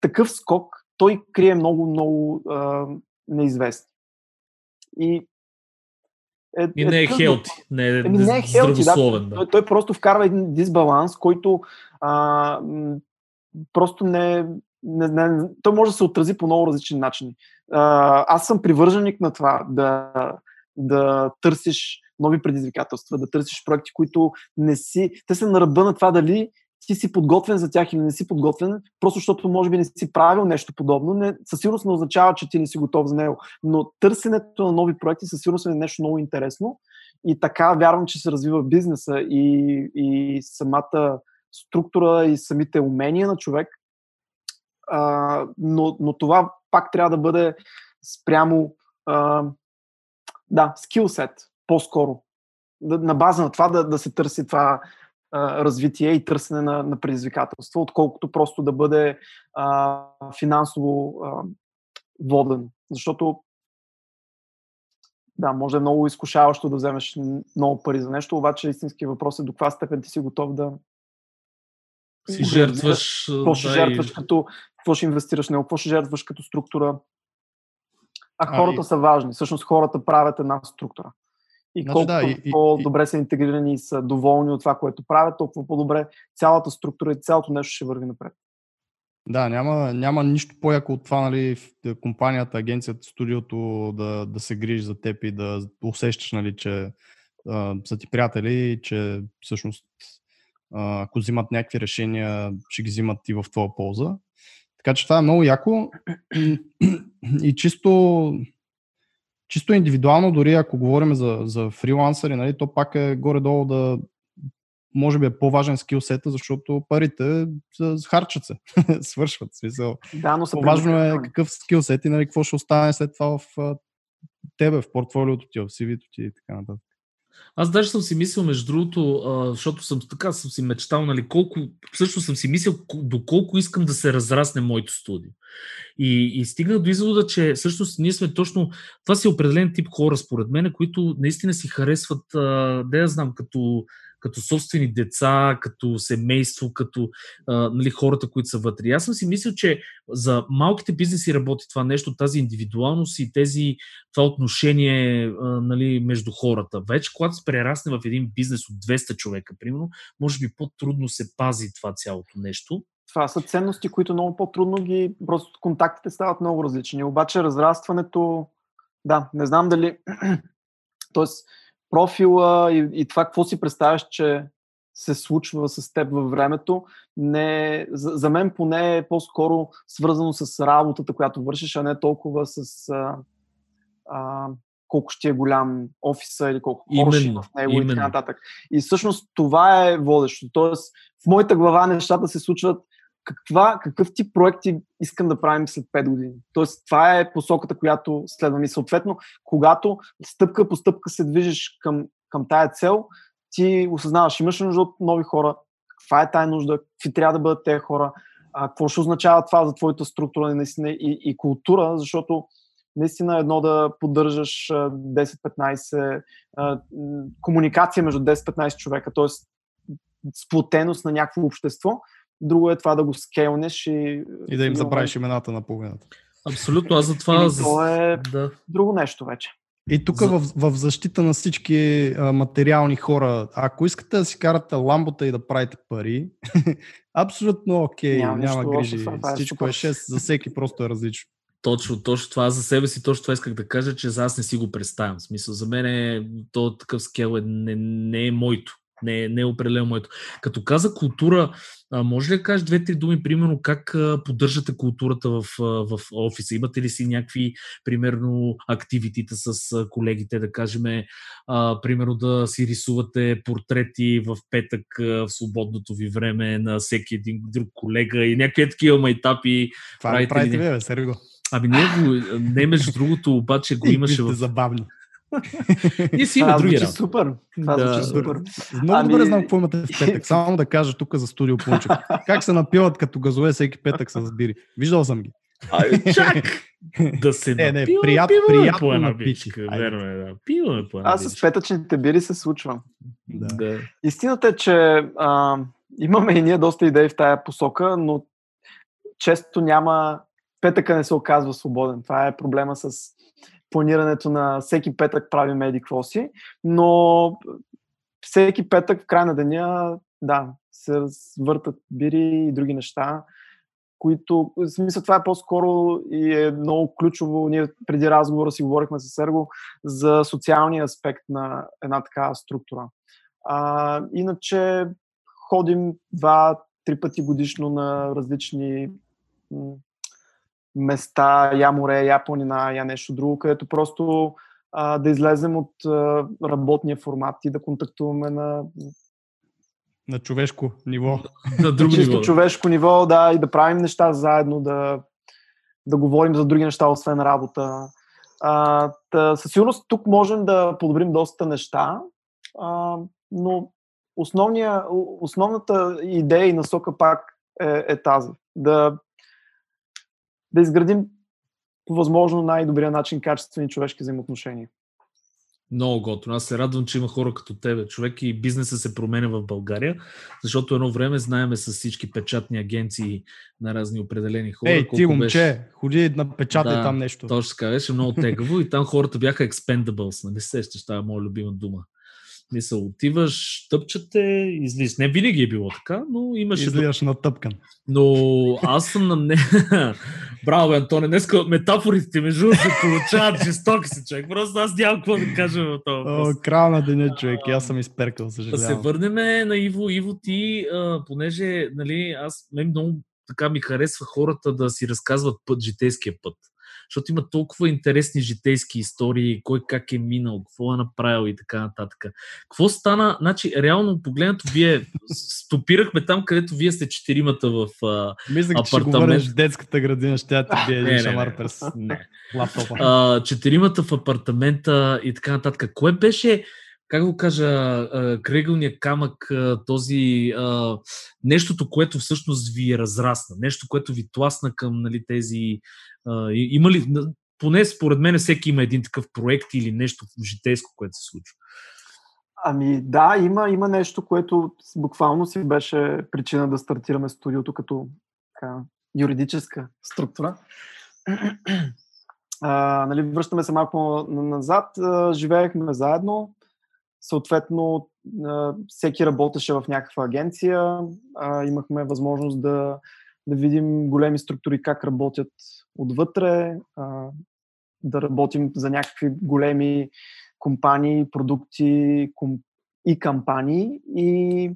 такъв скок, той крие много, много а, неизвестни. И е, и не е, е хелти, не е, ами не е хелти, да. да. Той, той просто вкарва един дисбаланс, който а, просто не, не, не, той може да се отрази по много различни начини. Аз съм привърженик на това да, да търсиш нови предизвикателства, да търсиш проекти, които не си... Те са на ръба на това дали ти си подготвен за тях или не си подготвен, просто защото може би не си правил нещо подобно, не, със сигурност не означава, че ти не си готов за него. Но търсенето на нови проекти със сигурност е нещо много интересно и така вярвам, че се развива бизнеса и, и самата структура и самите умения на човек а, но, но това пак трябва да бъде спрямо а, да, скилсет, по-скоро. На база на това да, да се търси това а, развитие и търсене на, на предизвикателство, отколкото просто да бъде а, финансово а, воден. Защото да, може е много изкушаващо да вземеш много пари за нещо, обаче истински въпрос е до каква степен ти си готов да, си жертваш. Какво ще жертваш като, какво ще инвестираш в него, какво ще жертваш като структура. А хората а, и... са важни. Всъщност хората правят една структура. И значи, колкото да, и, по-добре и, са интегрирани и са доволни от това, което правят, толкова по-добре цялата структура и цялото нещо ще върви напред. Да, няма, няма нищо по-яко от това, нали, в компанията, агенцията, студиото да, да се грижи за теб и да усещаш, нали, че а, са ти приятели, че всъщност ако взимат някакви решения, ще ги взимат и в твоя полза. Така че това е много яко и чисто, чисто индивидуално, дори ако говорим за, за фрилансъри, нали, то пак е горе-долу да може би е по-важен скилсета, защото парите харчат се, свършват. Смисъл. Да, но По-важно е какъв скилсет и нали, какво ще остане след това в тебе, в портфолиото ти, в CV-то ти и така нататък. Аз даже съм си мислил, между другото, защото съм така съм си мечтал, нали, колко, също съм си мислил доколко искам да се разрасне моето студио. И, и стигнах до извода, че всъщност ние сме точно, това си определен тип хора, според мен, които наистина си харесват, да я знам, като като собствени деца, като семейство, като а, нали, хората, които са вътре. Аз съм си мислил, че за малките бизнеси работи това нещо, тази индивидуалност и тези, това отношение а, нали, между хората. Вече, когато се прерасне в един бизнес от 200 човека, примерно, може би по-трудно се пази това цялото нещо. Това са ценности, които много по-трудно ги, просто контактите стават много различни. Обаче разрастването, да, не знам дали, Тоест, профила и, и това какво си представяш, че се случва с теб във времето, не, за, за мен поне е по-скоро свързано с работата, която вършиш, а не толкова с а, а, колко ще е голям офиса или колко хора ще в него именно. и така нататък. И всъщност това е водещо. Тоест, в моята глава нещата се случват каква, какъв тип проекти искам да правим след 5 години. Тоест, това е посоката, която следвам. И съответно, когато стъпка по стъпка се движиш към, към тая цел, ти осъзнаваш, имаш нужда от нови хора, каква е тая нужда, какви трябва да бъдат тези хора, А, какво ще означава това за твоята структура наистина, и, и култура, защото наистина едно да поддържаш 10-15 комуникация между 10-15 човека, т.е. сплотеност на някакво общество. Друго е това да го скелнеш и... И да им забравиш имената на половината. Абсолютно, аз за това... То е да. друго нещо вече. И тук За... в, в защита на всички а, материални хора, ако искате да си карате ламбота и да правите пари, абсолютно окей, няма, няма грижи. Това, е Всичко е 6, за всеки просто е различно. Точно, точно това за себе си, точно това исках да кажа, че за аз не си го представям. В смисъл, за мен е, то такъв скел е, не, не е моето. Не, е, не е определено моето. Като каза култура, а, може ли да кажеш две-три думи, примерно, как а, поддържате културата в, а, в офиса? Имате ли си някакви, примерно, активитита с а, колегите, да кажем, а, примерно да си рисувате портрети в петък а, в свободното ви време на всеки един друг колега и някакви такива майтапи? Това ли правите, вие, Серго? Ами ние го, не между другото, обаче го имаше в... забавни. Ние си има други работи. Супер. Това да. звучи супер. Много ами... добре знам какво имате в петък. Само да кажа тук за студио Пунчев. Как се напиват като газове всеки петък с бири. Виждал съм ги. Ай, чак! да се не, не, прият, пиваме приятно по една бичка. Верно е, да. Пиваме по една Аз с петъчните бири се случвам. Да. да. Истината е, че а, имаме и ние доста идеи в тая посока, но често няма петъка не се оказва свободен. Това е проблема с планирането на всеки петък правим еди си, но всеки петък в края на деня, да, се въртат бири и други неща, които, в смисъл това е по-скоро и е много ключово, ние преди разговора си говорихме с Серго за социалния аспект на една такава структура. А, иначе ходим два-три пъти годишно на различни места, я море, я планина, я нещо друго, където просто а, да излезем от а, работния формат и да контактуваме на на човешко ниво. На друго Чисто ниво. човешко ниво, да, и да правим неща заедно, да, да говорим за други неща, освен работа. А, та, със сигурност тук можем да подобрим доста неща, а, но основния, основната идея и насока пак е, е тази. Да да изградим по възможно най-добрия начин качествени човешки взаимоотношения. Много готово. Аз се радвам, че има хора като тебе. Човек и бизнеса се променя в България, защото едно време знаеме с всички печатни агенции на разни определени хора. Ей, ти момче, беше... ходи на печатай да, там нещо. Точно така, беше много тегаво и там хората бяха expendables. Не се сещаш, това е моя любима дума. Мисъл, отиваш, тъпчате, излизаш. Не винаги е било така, но имаше... Излизаш на тъпкан. Но аз съм на не... Браво, Антоне, днес метафорите между се получават жестоки си, човек. Просто аз нямам какво да кажа в това. О, крал на деня, човек. Аз съм изперкал, съжалявам. Да се върнем на Иво. Иво, ти, а, понеже, нали, аз мен много така ми харесва хората да си разказват път, житейския път защото има толкова интересни житейски истории, кой как е минал, какво е направил и така нататък. Какво стана? Значи, реално погледнато, вие стопирахме там, където вие сте четиримата в а, Мислях, апартамент. Че детската градина, ще ти бие един шамар през лаптопа. Четиримата в апартамента и така нататък. Кое беше как го кажа, кръгълния камък, този нещото, което всъщност ви е разрасна, нещо, което ви тласна към нали, тези има ли, поне според мен всеки има един такъв проект или нещо житейско, което се случва? Ами да, има, има нещо, което буквално си беше причина да стартираме студиото като така, юридическа структура. А, нали, връщаме се малко назад. Живеехме заедно. Съответно, всеки работеше в някаква агенция. А, имахме възможност да, да видим големи структури как работят отвътре, да работим за някакви големи компании, продукти и кампании и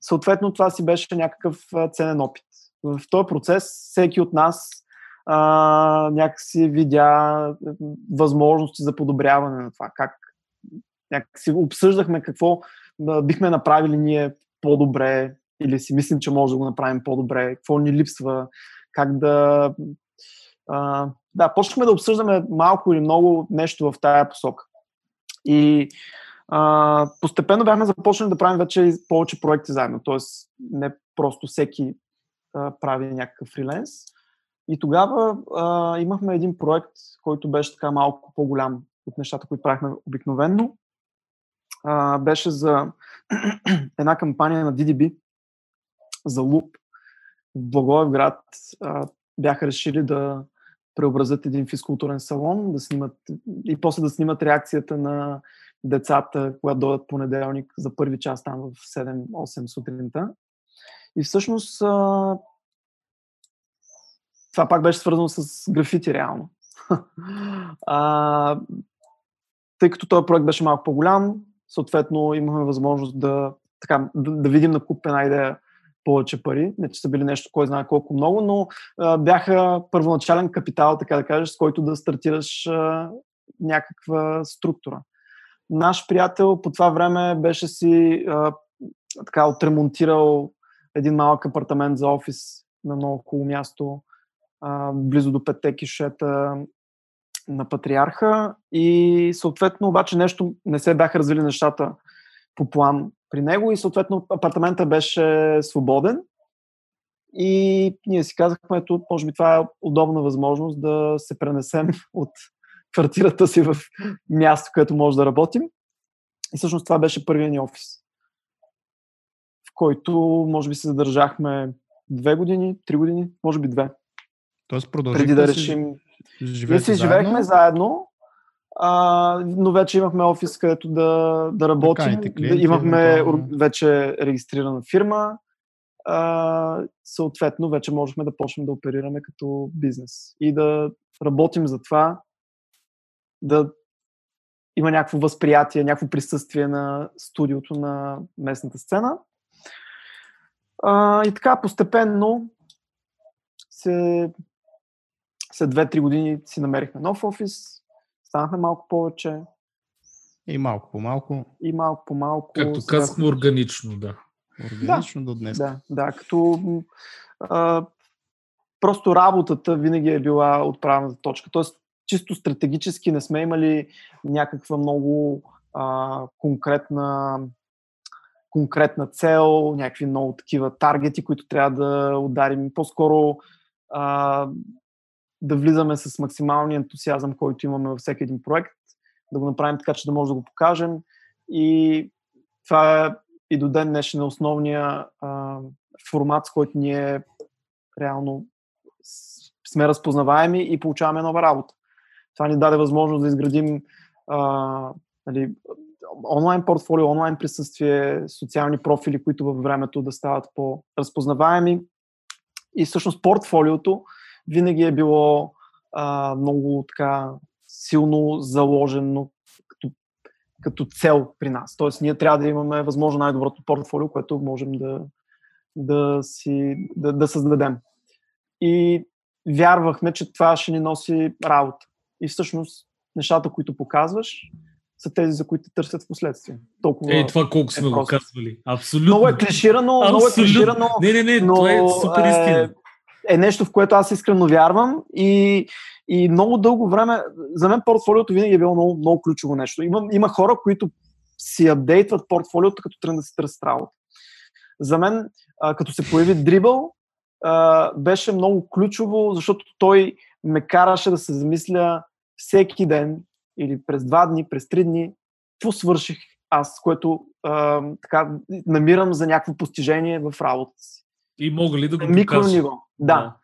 съответно това си беше някакъв ценен опит. В този процес всеки от нас а, някакси видя възможности за подобряване на това, как някакси обсъждахме какво бихме направили ние по-добре или си мислим, че може да го направим по-добре, какво ни липсва, как да а, да, почнахме да обсъждаме малко или много нещо в тая посока. И а, постепенно бяхме започнали да правим вече повече проекти заедно. Тоест, не просто всеки а, прави някакъв фриленс. И тогава а, имахме един проект, който беше така малко по-голям от нещата, които правихме обикновенно. А, беше за една кампания на DDB за Луп в Благоевград. Бяха решили да преобразят един физкултурен салон, да снимат и после да снимат реакцията на децата, когато дойдат понеделник за първи час там в 7-8 сутринта. И всъщност това пак беше свързано с графити реално. а, тъй като този проект беше малко по-голям, съответно имахме възможност да, така, да, да видим на куп една идея повече пари. Не, че са били нещо, кой знае колко много, но а, бяха първоначален капитал, така да кажеш, с който да стартираш а, някаква структура. Наш приятел по това време беше си а, така отремонтирал един малък апартамент за офис на много хубаво място, а, близо до петте кишета на Патриарха и съответно обаче нещо не се бяха развили нещата по план при него и съответно апартамента беше свободен и ние си казахме, ето, може би това е удобна възможност да се пренесем от квартирата си в място, където може да работим. И всъщност това беше първият ни офис, в който може би се задържахме две години, три години, може би две. Тоест преди да решим. Ние си живеехме заедно, а, но вече имахме офис, където да, да работим. Клиенти, да, имахме да... вече регистрирана фирма. А, съответно, вече можехме да почнем да оперираме като бизнес и да работим за това, да има някакво възприятие, някакво присъствие на студиото на местната сцена. А, и така, постепенно се, след 2-3 години си намерихме нов офис, станахме малко повече. И малко по малко. И малко по малко. Както казахме, органично, да. Органично да, до днес. Да, да, като а, просто работата винаги е била отправената точка. Тоест, чисто стратегически не сме имали някаква много а, конкретна конкретна цел, някакви много такива таргети, които трябва да ударим. По-скоро а, да влизаме с максималния ентусиазъм, който имаме във всеки един проект, да го направим така, че да може да го покажем. И това е и до ден днешен е основния а, формат, с който ние реално сме разпознаваеми и получаваме нова работа. Това ни даде възможност да изградим а, нали, онлайн портфолио, онлайн присъствие, социални профили, които във времето да стават по-разпознаваеми. И всъщност портфолиото винаги е било а, много така силно заложено като, като цел при нас. Тоест, ние трябва да имаме възможно най-доброто портфолио, което можем да, да, си, да, да създадем. И вярвахме, че това ще ни носи работа. И всъщност нещата, които показваш, са тези, за които търсят в последствие. Толкова Ей, това колко сме е го казвали. Абсолютно. Много е клиширано, много е клиширано. Не, не, не, но, това е супер истина. Е, е нещо, в което аз искрено вярвам и, и много дълго време, за мен портфолиото винаги е било много, много ключово нещо. Има, има хора, които си апдейтват портфолиото, като тръгнат да се търсят работа. За мен, а, като се появи дрибъл, беше много ключово, защото той ме караше да се замисля всеки ден или през два дни, през три дни, какво свърших аз, което а, така, намирам за някакво постижение в работата си. И мога ли да го Микро ниво, да. да.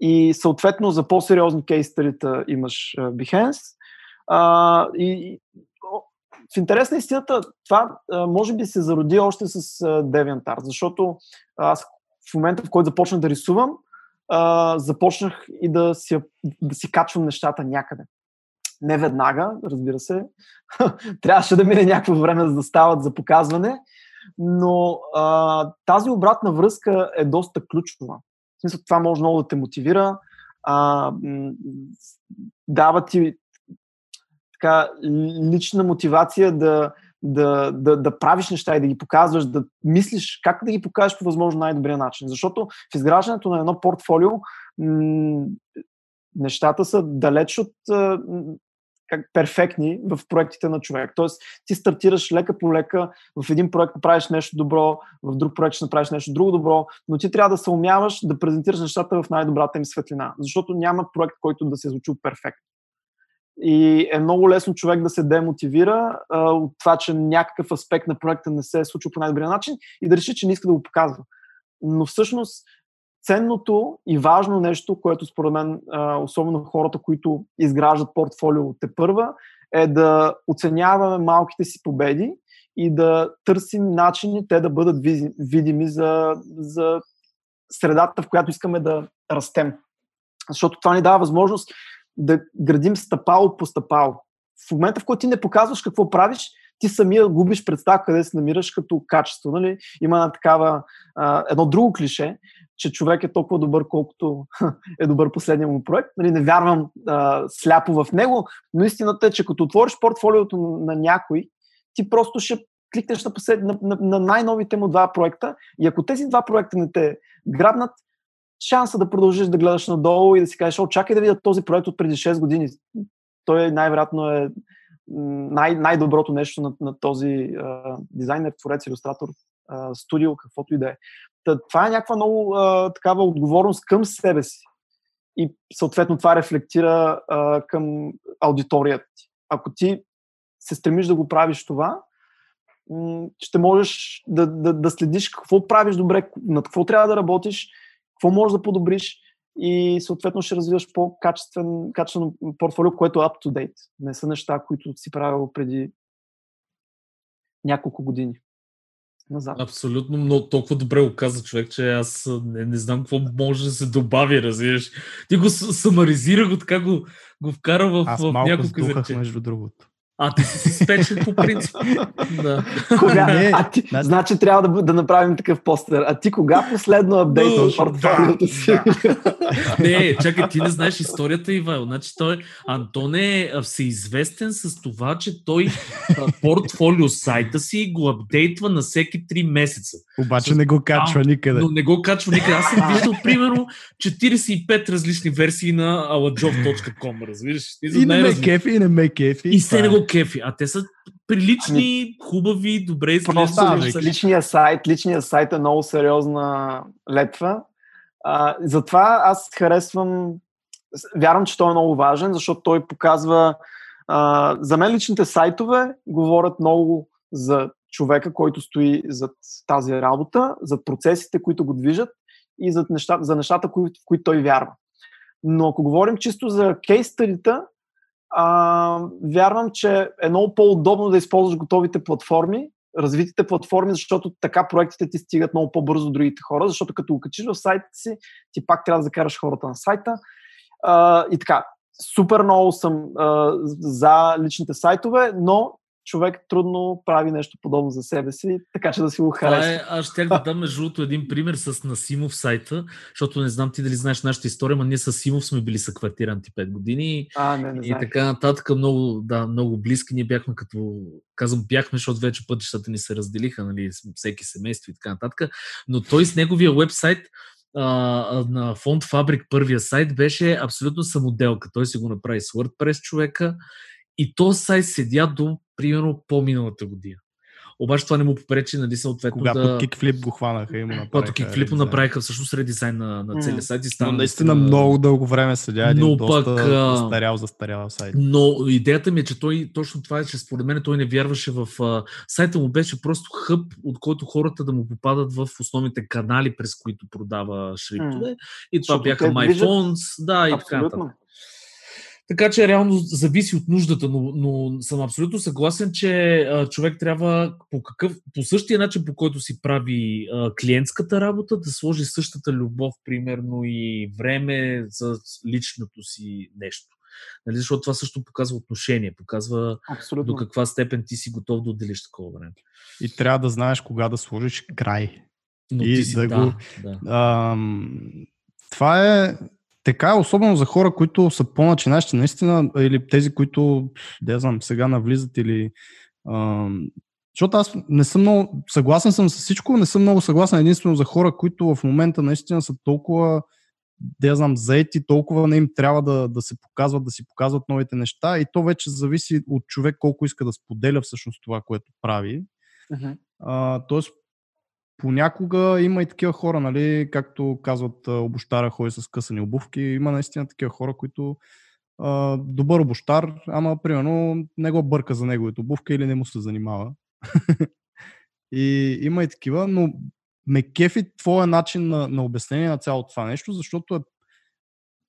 И съответно за по-сериозни кейстарите имаш Behance. А, и, в интерес на истината, това може би се зароди още с DeviantArt, защото аз в момента, в който започнах да рисувам, а, започнах и да си, да си качвам нещата някъде. Не веднага, разбира се. Трябваше да мине някакво време, за да стават за показване, но а, тази обратна връзка е доста ключова. В смисъл, това може много да те мотивира, а, дава ти така, лична мотивация да, да, да, да правиш неща и да ги показваш, да мислиш как да ги покажеш по възможно най-добрия начин. Защото в изграждането на едно портфолио м- нещата са далеч от как перфектни в проектите на човек. Тоест, ти стартираш лека по лека, в един проект направиш нещо добро, в друг проект ще направиш нещо друго добро, но ти трябва да се умяваш да презентираш нещата в най-добрата им светлина, защото няма проект, който да се е звучи перфектно. И е много лесно човек да се демотивира а, от това, че някакъв аспект на проекта не се е случил по най-добрия начин и да реши, че не иска да го показва. Но всъщност ценното и важно нещо, което според мен, особено хората, които изграждат портфолио те първа, е да оценяваме малките си победи и да търсим начини те да бъдат видими за, за средата, в която искаме да растем. Защото това ни дава възможност да градим стъпало по стъпало. В момента, в който ти не показваш какво правиш, ти самия губиш представа къде се намираш като качество. Нали? Има такава, а, едно друго клише, че човек е толкова добър, колкото е добър последния му проект. Нали, не вярвам а, сляпо в него, но истината е, че като отвориш портфолиото на, на някой, ти просто ще кликнеш на, послед, на, на, на най-новите му два проекта и ако тези два проекта не те грабнат, шанса да продължиш да гледаш надолу и да си кажеш, о, чакай да видя този проект от преди 6 години. Той най-вероятно е най- най-доброто нещо на, на този а, дизайнер, творец, иллюстратор, а, студио, каквото и да е. Това е някаква много а, такава отговорност към себе си. И съответно това рефлектира а, към аудиторията ти. Ако ти се стремиш да го правиш това, ще можеш да, да, да следиш какво правиш добре, над какво трябва да работиш, какво можеш да подобриш и съответно ще развиваш по-качествен качествен портфолио, което е up to date. Не са неща, които си правил преди няколко години назад. Абсолютно, но толкова добре го каза човек, че аз не, не знам какво може да се добави, разбираш. Ти го самаризира, го така го, го вкара в, аз в няколко изречения. между другото. А, ти си спечен по принцип. да. Кога? Не, а ти, значи... значи трябва да, да направим такъв постер. А ти кога последно апдейт портфолиото си? не, чакай, ти не знаеш историята, Ивайл. Значи той, Антон е всеизвестен с това, че той портфолио сайта си го апдейтва на всеки 3 месеца. Обаче с... не го качва никъде. Но не го качва никъде. Аз съм виждал примерно 45 различни версии на aladjob.com, разбираш? И не ме кефи, и не ме кефи. И се не го кефи, а те са прилични, ами, хубави, добре изглеждащи. Личният сайт, личният сайт е много сериозна летва. А, затова аз харесвам, вярвам, че той е много важен, защото той показва, а, за мен личните сайтове говорят много за човека, който стои зад тази работа, за процесите, които го движат и за нещата, за нещата в които той вярва. Но ако говорим чисто за кейс а, вярвам, че е много по-удобно да използваш готовите платформи, развитите платформи, защото така проектите ти стигат много по-бързо до другите хора, защото като го качиш в сайта си, ти пак трябва да закараш хората на сайта. А, и така, супер много съм а, за личните сайтове, но човек трудно прави нещо подобно за себе си, така че да си го харесва. Е, аз ще да дам между другото един пример с Насимов сайта, защото не знам ти дали знаеш нашата история, но ние с Симов сме били съквартиранти 5 години а, не, не и така нататък. Много, да, много близки. Ние бяхме като, казвам бяхме, защото вече пътищата ни се разделиха, нали, всеки семейство и така нататък. Но той с неговия вебсайт на фонд Фабрик първия сайт беше абсолютно самоделка. Той си го направи с WordPress човека и то сайт седя до примерно по-миналата година. Обаче това не му попречи, нали, съответно Когато да... Kickflip го хванаха и му направиха. Когато Kickflip направиха всъщност редизайн на, на целия сайт. И стана, но наистина да... много дълго време седя един но доста пък, застарял, застарял сайт. Но идеята ми е, че той точно това е, че според мен той не вярваше в... Сайта му беше просто хъб, от който хората да му попадат в основните канали, през които продава шриптове. И това Защото бяха MyPhones, да, и така нататък. Така че реално зависи от нуждата, но, но съм абсолютно съгласен, че а, човек трябва по, какъв, по същия начин, по който си прави а, клиентската работа, да сложи същата любов, примерно, и време за личното си нещо. Нали, защото това също показва отношение, показва Абсолютно. до каква степен ти си готов да отделиш такова време. И трябва да знаеш кога да сложиш край. Но и ти си, да, да, го, да. Ам, това е така е, особено за хора, които са по-начинащи, наистина, или тези, които, да знам, сега навлизат или... А, защото аз не съм много... Съгласен съм с всичко, не съм много съгласен единствено за хора, които в момента наистина са толкова да знам, заети, толкова не им трябва да, да се показват, да си показват новите неща и то вече зависи от човек колко иска да споделя всъщност това, което прави. Uh-huh. А, тоест, понякога има и такива хора, нали, както казват обощара ходи с късани обувки, има наистина такива хора, които а, добър обощар, ама примерно не го бърка за неговите обувка или не му се занимава. и има и такива, но ме кефи твоя начин на, на обяснение на цялото това нещо, защото е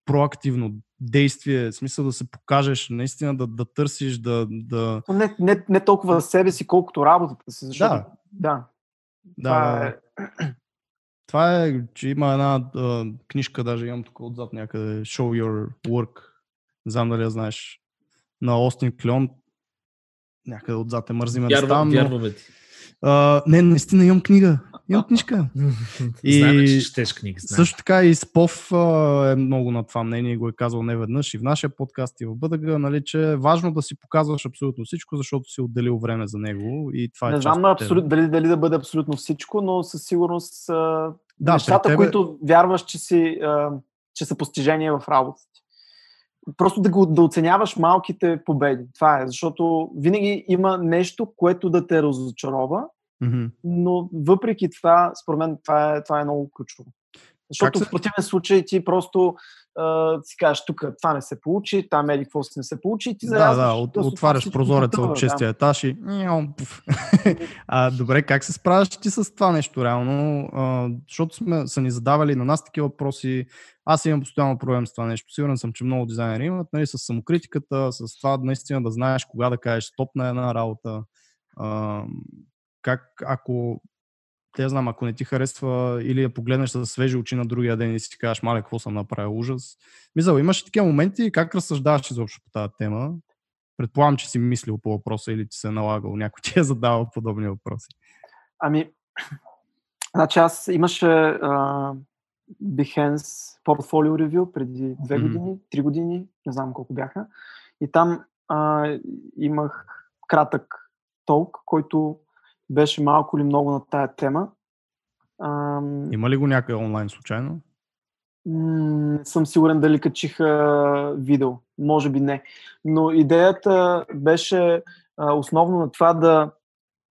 проактивно действие, в смисъл да се покажеш, наистина да, да търсиш, да... да... Не, не, не толкова за себе си, колкото работата си, защото... Да. да. Да, това е... Това е, че има една а, книжка, даже имам тук отзад някъде, Show Your Work. Не знам дали я знаеш. На Остин Клеон. Някъде отзад е мързиме да. Вярваме ти. Uh, не, наистина имам книга. Имам книжка. и Знаем, че четеш книги. Знаем. Също така и Спов е много на това мнение, го е казал не веднъж и в нашия подкаст и в БДГ, нали, че е важно да си показваш абсолютно всичко, защото си отделил време за него и това не е Не знам абсолют, дали, дали да бъде абсолютно всичко, но със сигурност да, нещата, тебе... които вярваш, че, си, че са постижения в работата просто да, го, да оценяваш малките победи. Това е, защото винаги има нещо, което да те разочарова, mm-hmm. но въпреки това, според мен, това е, това е много ключово. Защото се... в противен случай ти просто а, си кажеш, тук това не се получи, там еди какво си не се получи и ти Да, да, от, отваряш прозореца от честия да. етаж и... а, добре, как се справяш ти с това нещо реално? А, защото сме, са ни задавали на нас такива въпроси. Аз имам постоянно проблем с това нещо. Сигурен съм, че много дизайнери имат, нали, с самокритиката, с това наистина да знаеш кога да кажеш стоп на една работа. А, как ако те знам, ако не ти харесва или я погледнеш с свежи очи на другия ден и си кажеш, мале, какво съм направил, ужас. Мисъл, имаш такива моменти, как разсъждаваш изобщо по тази тема? Предполагам, че си мислил по въпроса или ти се е налагал, някой ти е задавал подобни въпроси. Ами, значи аз имаше uh, Behance Portfolio Review преди две mm-hmm. години, три години, не знам колко бяха. И там uh, имах кратък толк, който беше малко или много на тая тема. Ам... Има ли го някъде онлайн случайно? Не съм сигурен дали качиха видео. Може би не. Но идеята беше а, основно на това да,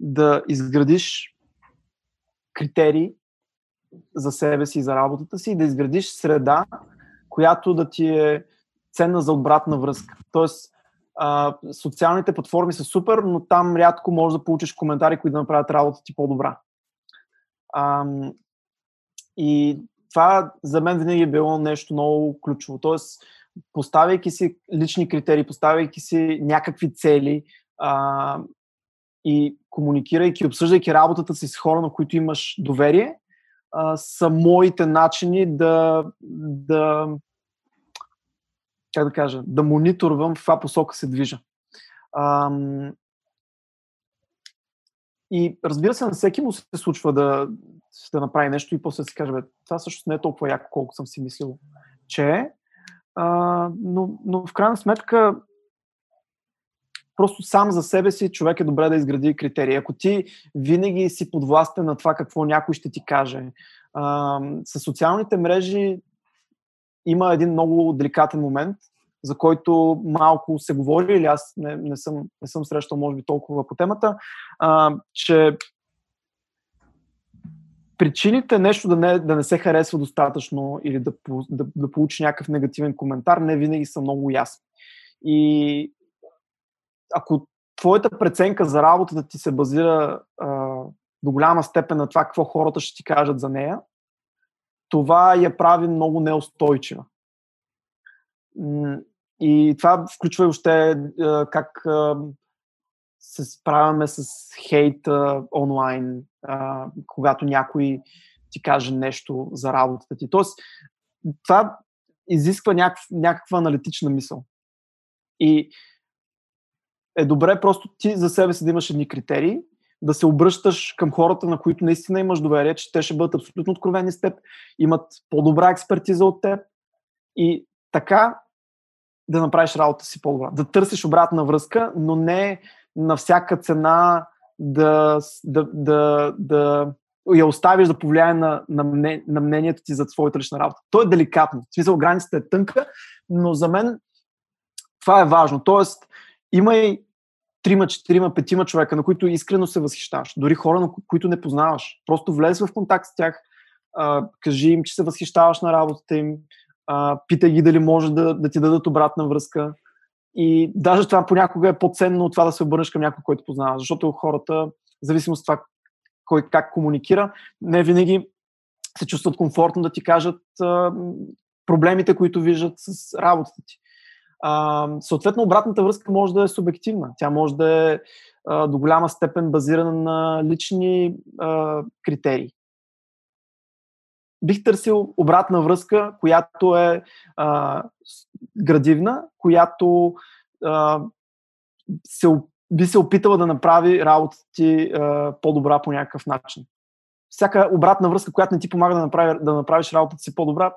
да изградиш критерии за себе си и за работата си и да изградиш среда, която да ти е ценна за обратна връзка. Тоест, а, социалните платформи са супер, но там рядко можеш да получиш коментари, които да направят работата ти по-добра. А, и това за мен винаги е било нещо много ключово. Тоест, поставяйки си лични критерии, поставяйки си някакви цели а, и комуникирайки, обсъждайки работата си с хора, на които имаш доверие, а, са моите начини да, да как да кажа, да мониторвам в каква посока се движа. Ам, и разбира се, на всеки му се случва да, да направи нещо и после да си каже, бе, това също не е толкова яко, колко съм си мислил, че е. но, но в крайна сметка просто сам за себе си човек е добре да изгради критерии. Ако ти винаги си подвластен на това какво някой ще ти каже, а, с социалните мрежи има един много деликатен момент, за който малко се говори, или аз не, не, съм, не съм срещал, може би, толкова по темата, а, че причините нещо да не, да не се харесва достатъчно или да, да, да получи някакъв негативен коментар не винаги са много ясни. И ако твоята преценка за работата ти се базира а, до голяма степен на това какво хората ще ти кажат за нея, това я прави много неустойчива. И това включва и още как се справяме с хейт онлайн, когато някой ти каже нещо за работата ти. Тоест, това изисква някакъв, някаква аналитична мисъл. И е добре просто ти за себе си да имаш едни критерии, да се обръщаш към хората, на които наистина имаш доверие, че те ще бъдат абсолютно откровени с теб, имат по-добра експертиза от теб и така да направиш работа си по-добра. Да търсиш обратна връзка, но не на всяка цена да, да, да, да я оставиш да повлияе на, на, мне, на мнението ти за своята лична работа. То е деликатно. В смисъл, границата е тънка, но за мен това е важно. Тоест, има и трима, четирима, петима човека, на които искрено се възхищаваш. Дори хора, на които не познаваш. Просто влез в контакт с тях, а, кажи им, че се възхищаваш на работата им, а, питай ги дали може да, да ти дадат обратна връзка. И даже това понякога е по-ценно от това да се обърнеш към някой, който познаваш. Защото хората, в зависимост от това кой как комуникира, не винаги се чувстват комфортно да ти кажат а, проблемите, които виждат с работата ти. А, съответно, обратната връзка може да е субективна. Тя може да е а, до голяма степен базирана на лични а, критерии. Бих търсил обратна връзка, която е а, градивна, която а, се, би се опитала да направи работата ти а, по-добра по някакъв начин. Всяка обратна връзка, която не ти помага да, направи, да направиш работата си по-добра,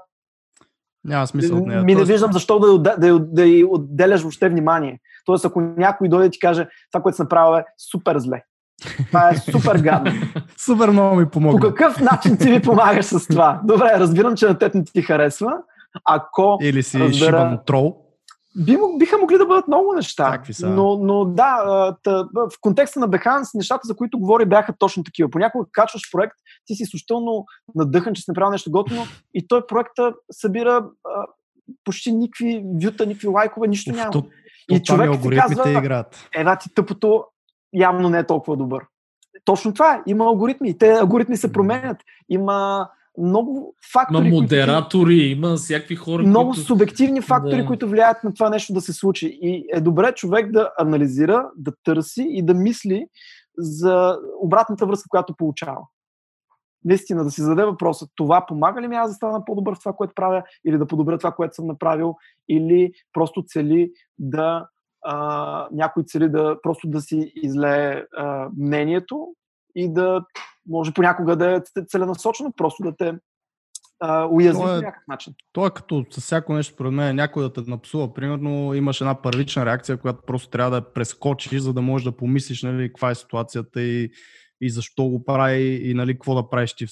няма смисъл от нея. Ми не виждам защо да, да, да, да отделяш въобще внимание. Тоест, ако някой дойде и ти каже, това, което съм направил е супер зле. Това е супер гадно. супер много ми помогна. По какъв начин ти ми помагаш с това? Добре, разбирам, че на теб не ти харесва. Ако Или си разбера... шибан трол би, биха могли да бъдат много неща. Но, но да, тъ, в контекста на Behance, нещата, за които говори, бяха точно такива. Понякога качваш проект, ти си изключително надъхан, че си направил нещо готино и той проекта събира а, почти никакви вюта, никакви лайкове, нищо няма. То, и човек ти казва, играят. Ева ти тъпото явно не е толкова добър. Точно това е. Има алгоритми. Те алгоритми се променят. Има много фактори. Има модератори, които, има всякакви хора. Много които... субективни фактори, да. които влияят на това нещо да се случи. И е добре човек да анализира, да търси и да мисли за обратната връзка, която получава. Наистина да си зададе въпроса, това помага ли ми аз да стана по-добър в това, което правя, или да подобря това, което съм направил, или просто цели да а, някой цели да просто да си излее а, мнението и да може понякога да е целенасочено, просто да те уязви по е, някакъв начин. То е като с всяко нещо, според мен, някой да те напсува. Примерно имаш една първична реакция, която просто трябва да прескочиш, за да можеш да помислиш нали, каква е ситуацията и, и защо го прави и нали, какво да правиш ти,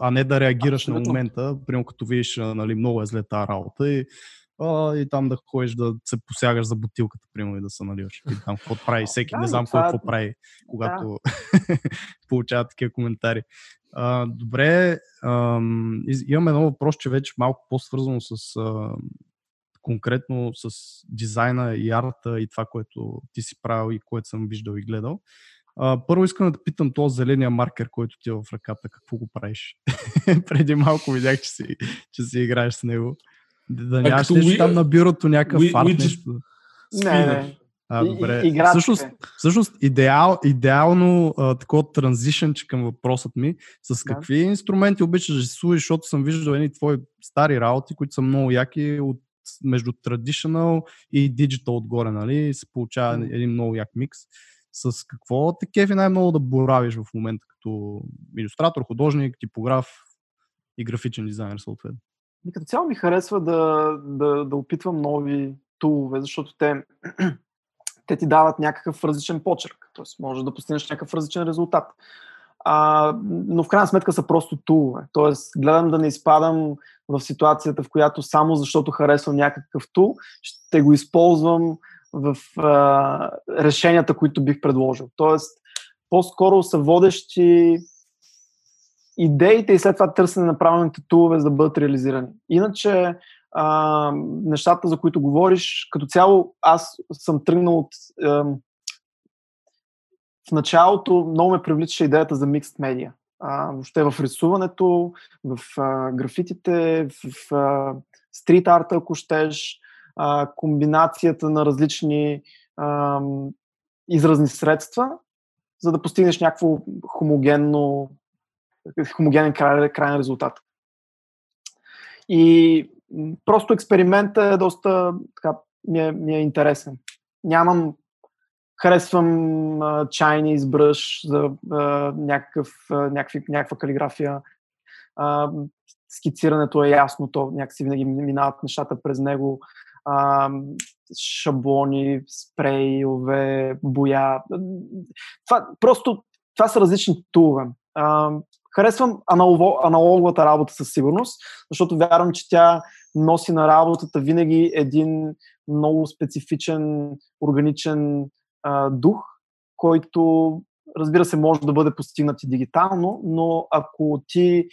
а не да реагираш Абсолютно. на момента, примерно като видиш нали, много е зле тази работа и а, и там да ходиш да се посягаш за бутилката, примерно, и да се наливаш. И там какво прави всеки, да, не знам кой какво прави, когато да. получава такива коментари. А, добре, ам, имаме едно въпрос, че вече малко по-свързано с а, конкретно с дизайна и арта и това, което ти си правил и което съм виждал и гледал. А, първо искам да питам този зеления маркер, който ти е в ръката, какво го правиш? Преди малко видях, че си, че си играеш с него. Да нямаш нещо we, там на бюрото, някакъв we, фарт, we нещо. Не, не. А, добре. И, всъщност, всъщност идеал, идеално а, такова транзишън към въпросът ми, с какви да. инструменти обичаш да рисуваш, защото съм виждал едни твои стари работи, които са много яки от между traditional и digital отгоре, нали? Се получава mm. един много як микс. С какво те кефи най-много да боравиш в момента като иллюстратор, художник, типограф и графичен дизайнер съответно? И като цяло ми харесва да, да, да опитвам нови тулове, защото те, те ти дават някакъв различен почерк. Тоест, може да постигнеш някакъв различен резултат. А, но в крайна сметка са просто тулове. Тоест, гледам да не изпадам в ситуацията, в която само защото харесвам някакъв тул, ще го използвам в а, решенията, които бих предложил. Тоест, по-скоро са водещи идеите и след това търсене на правилните тулове, за да бъдат реализирани. Иначе, а, нещата, за които говориш, като цяло аз съм тръгнал от... А, в началото много ме привличаше идеята за микст медиа. А, въобще в рисуването, в а, графитите, в а, стрит арта, ако щеш, а, комбинацията на различни а, изразни средства, за да постигнеш някакво хомогенно хомогенен край, крайен резултат. И просто експериментът е доста така, ми е, ми е интересен. Нямам харесвам uh, Chinese за uh, някакъв, uh, някакви, някаква калиграфия. Uh, скицирането е ясно, то някакси винаги минават нещата през него. Uh, шаблони, спрейове, боя. Това, просто това са различни тулове. Uh, Харесвам аналоговата работа със сигурност, защото вярвам, че тя носи на работата винаги един много специфичен, органичен а, дух, който разбира се може да бъде постигнат и дигитално, но ако ти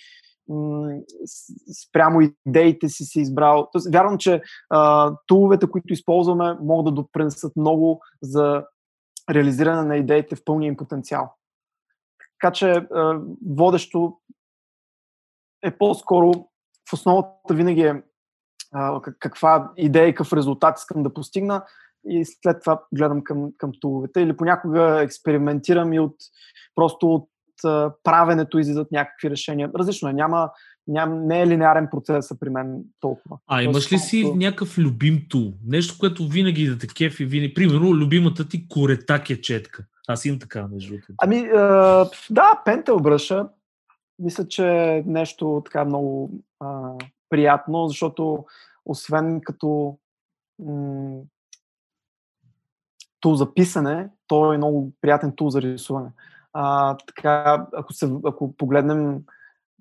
спрямо идеите си си избрал. Тоест, вярвам, че а, туловете, които използваме, могат да допринесат много за реализиране на идеите в пълния им потенциал. Така че а, водещо е по-скоро в основата винаги е каква идея и какъв резултат искам да постигна и след това гледам към, към туловете или понякога експериментирам и от просто от правенето излизат някакви решения. Различно е. Няма, няма, не е линеарен процес при мен толкова. А имаш ли си то... някакъв любим тул? Нещо, което винаги да те кефи, винаги. Примерно, любимата ти коретак е четка. Аз имам така, между другото. Ами, е, да, Pentel бръша. Мисля, че е нещо така много е, приятно, защото освен като м- тул за писане, то е много приятен тул за рисуване. А, така, ако, се, ако погледнем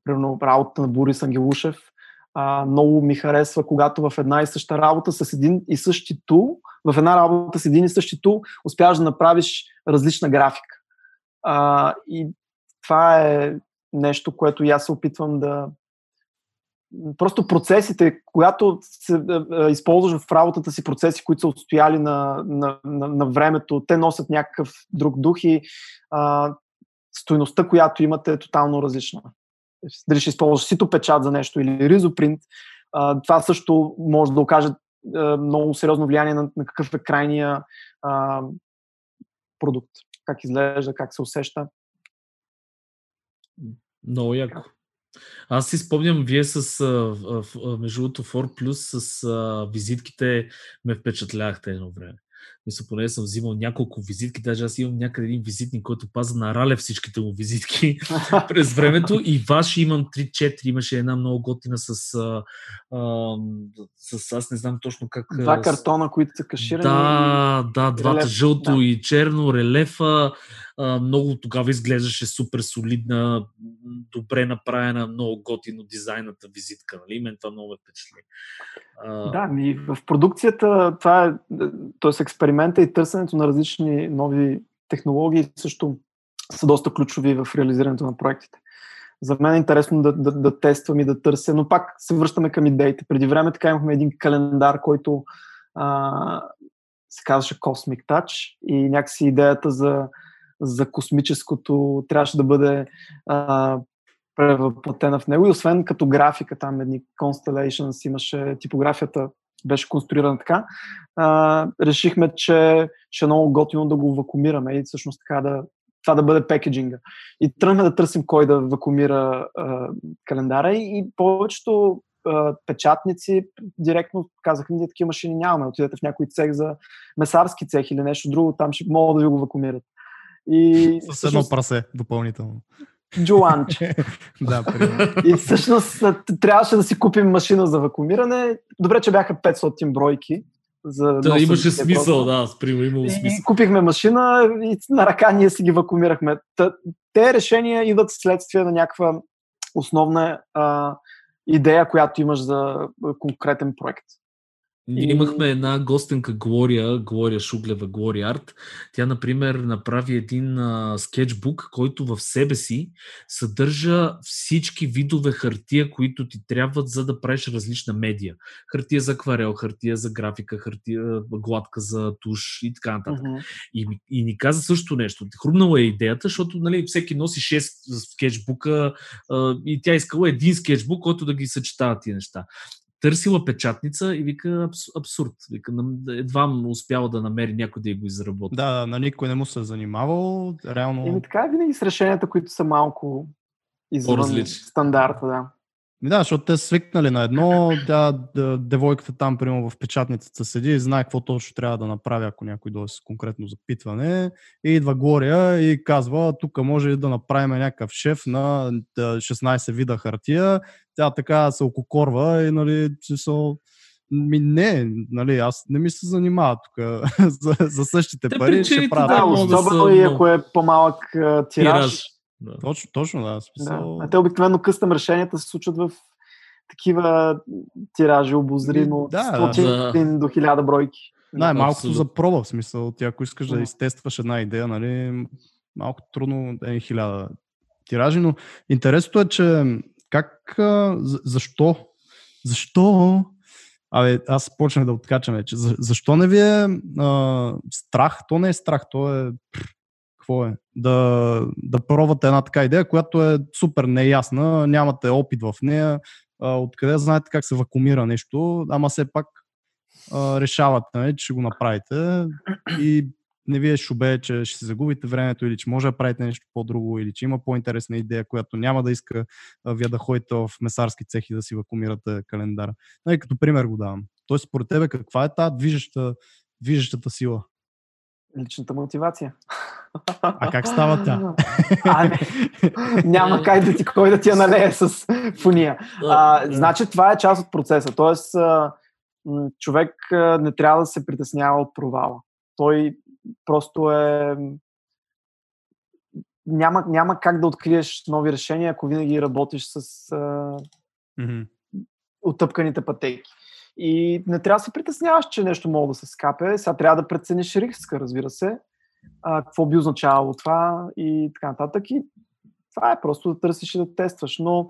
примерно, работата на Борис Ангелушев, а, много ми харесва, когато в една и съща работа с един и същи тул, в една работа с един и същи тул, успяваш да направиш различна графика. А, и това е нещо, което и аз се опитвам да, просто процесите, когато се, е, е, използваш в работата си процеси, които са отстояли на, на, на, на времето, те носят някакъв друг дух и а, стойността, която имате е тотално различна. Дали ще използваш сито печат за нещо или ризопринт, това също може да окаже много сериозно влияние на, на какъв е крайния а, продукт, как изглежда, как се усеща. Много яко. Аз си спомням, вие с, между другото, Ford Plus с визитките ме впечатлявахте едно време. Мисля, поне съм взимал няколко визитки, даже аз имам някъде един визитник, който паза на Рале всичките му визитки през времето и ваши имам 3-4, имаше една много готина с, а, а, с аз не знам точно как... Два картона, които са каширани. Да, да, двата релеф, жълто да. и черно, релефа, а, много тогава изглеждаше супер солидна, добре направена, много готино дизайната визитка, нали? Мен това много ме впечатли. Да, ми в продукцията това е, т.е. експеримента и търсенето на различни нови технологии също са доста ключови в реализирането на проектите. За мен е интересно да, да, да тествам и да търся, но пак се връщаме към идеите. Преди време така имахме един календар, който а, се казваше Cosmic Touch и някакси идеята за, за космическото трябваше да бъде а, превъплатена в него. И освен като графика, там едни Constellations, имаше типографията, беше конструирана така, а, решихме, че ще е много готино да го вакуумираме и всъщност така да, това да бъде пекеджинга. И тръгнахме да търсим кой да вакуумира а, календара и, и повечето а, печатници директно казаха, ние такива машини нямаме, отидете в някой цех за месарски цех или нещо друго, там ще могат да ви го вакуумират. И, С едно прасе допълнително. Джуланче. да, И всъщност трябваше да си купим машина за вакуумиране. Добре, че бяха 500 бройки. За да, имаше смисъл, да, спрямо имало смисъл. И купихме машина и на ръка ние си ги вакуумирахме. Те решения идват следствие на някаква основна а, идея, която имаш за конкретен проект. Ние имахме една гостенка Глория, Глория Шуглева, Глория Арт. Тя, например, направи един а, скетчбук, който в себе си съдържа всички видове хартия, които ти трябват, за да правиш различна медия. Хартия за акварел, хартия за графика, хартия гладка за туш и така нататък. Uh-huh. И, и ни каза също нещо. Хрумнала е идеята, защото нали, всеки носи 6 скетчбука а, и тя искала един скетчбук, който да ги съчетава тия неща търсила печатница и вика абсурд. Вика, едва му успява да намери някой да я го изработи. Да, да, на никой не му се е занимавал. Реално... Еми така е винаги с решенията, които са малко извън стандарта, да. Да, защото те свикнали на едно, тя, девойката там, примерно в печатницата седи и знае какво точно трябва да направи, ако някой дойде с конкретно запитване. И идва Глория и казва, тук може да направим някакъв шеф на 16 вида хартия. Тя така се ококорва и, нали, че са ми не, нали, аз не ми се занимава тук за, за същите Те пари. Ще правя. Да, особено и ако е по-малък тираж. тираж Да. Точно, точно да. Смисъл... Да. А те обикновено къстъм решенията се случват в такива тиражи, обозримо, Да, да, 100 да. до 1000 бройки. Най-малкото Абсолютно. за проба, в смисъл. Ти ако искаш да Да. изтестваш една идея, нали, малко трудно е хиляда тиражи, но интересното е, че как, защо, защо, абе, аз почнах да откачам вече, за, защо не ви е а, страх, то не е страх, то е, какво е, да, да пробвате една така идея, която е супер неясна, нямате опит в нея, откъде знаете как се вакуумира нещо, ама все пак решавате, нали, че ще го направите и не ви е шубе, че ще си загубите времето или че може да правите нещо по-друго или че има по-интересна идея, която няма да иска вие да ходите в месарски цех и да си вакуумирате календара. Нали, като пример го давам. Тоест, според тебе, каква е тази движеща, движещата сила? Личната мотивация. А как става тя? А, не. Няма как да ти кой да ти я налее с фуния. А, значи това е част от процеса. Тоест, човек не трябва да се притеснява от провала. Той просто е. Няма, няма как да откриеш нови решения, ако винаги работиш с а, Мгм. отъпканите пътеки. И не трябва да се притесняваш, че нещо мога да се скапе. Сега трябва да прецениш риска, разбира се. А, какво би означавало това и така нататък. И това е просто да търсиш и да тестваш. Но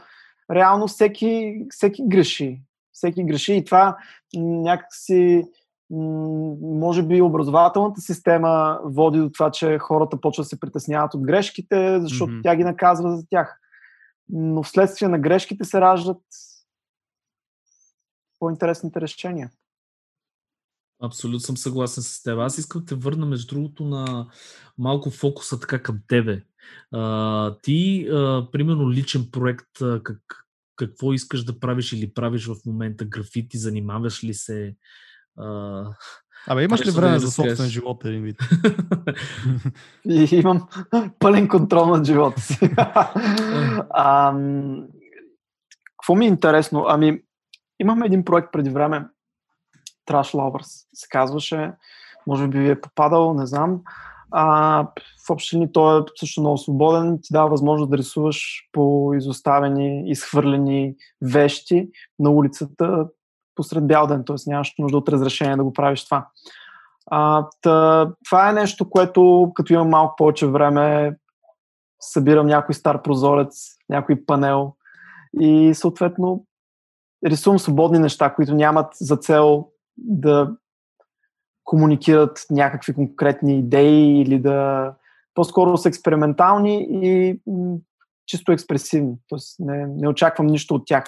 реално всеки, всеки греши. Всеки греши и това някакси може би образователната система води до това, че хората почват да се притесняват от грешките, защото Мгм. тя ги наказва за тях. Но вследствие на грешките се раждат по-интересните решения. Абсолютно съм съгласен с теб. Аз искам да те върна, между другото, на малко фокуса така към тебе. А, ти, а, примерно, личен проект, а, как, какво искаш да правиш или правиш в момента? Графити, занимаваш ли се? А... Абе, имаш ли да време ни за собствен живот, един вид? И имам пълен контрол над живота си. Ам, Какво ми е интересно? Ами, имахме един проект преди време, Trash Lovers се казваше. Може би ви е попадал, не знам. А, в общи линии той е също много свободен. Ти дава възможност да рисуваш по изоставени, изхвърлени вещи на улицата посред бял ден, т.е. нямаш нужда от разрешение да го правиш това. А, та, това е нещо, което като имам малко повече време, събирам някой стар прозорец, някой панел и съответно рисувам свободни неща, които нямат за цел да комуникират някакви конкретни идеи или да по-скоро са експериментални и м, чисто експресивни. Тоест не, не очаквам нищо от тях.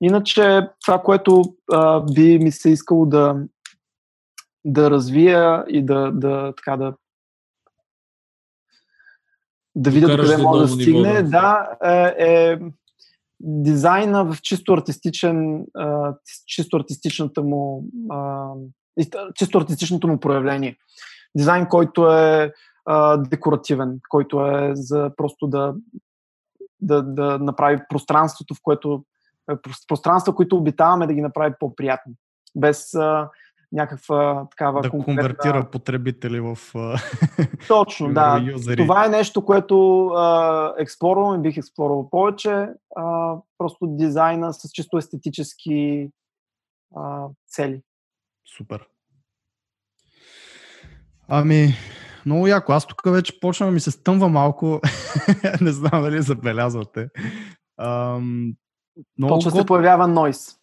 Иначе това, което а, би ми се искало да, да развия и да, да, така, да, да видя докъде може да ниво, стигне, да. да, е, е дизайна в чисто артистичен, чисто артистичната му чисто артистичното му проявление. Дизайн, който е декоративен, който е за просто да, да, да направи пространството, в което е, прос- пространства, които обитаваме, да ги направи по-приятни. Без а, някаква такава да конкретна... конвертира потребители в Точно, да. юзери. Това е нещо, което а, експлорвам и бих експлорвал повече. А, просто дизайна с чисто естетически а, цели. Супер. Ами, много яко. Аз тук вече почвам да ми се стъмва малко. не знам дали забелязвате. Ам, много Почва се гот... появява нойс.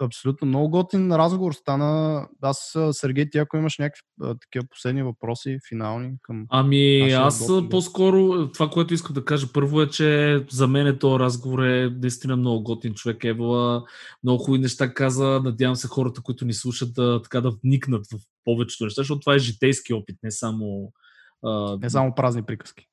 Абсолютно. Много готин разговор стана. Аз, Сергей, ти ако имаш някакви а, такива последни въпроси, финални към... Ами, аз гост, да. по-скоро това, което искам да кажа първо е, че за мен е този разговор е наистина много готин човек. Евала много хубави неща каза. Надявам се хората, които ни слушат, да, така да вникнат в повечето неща, защото това е житейски опит, не само. А, Не само празни приказки.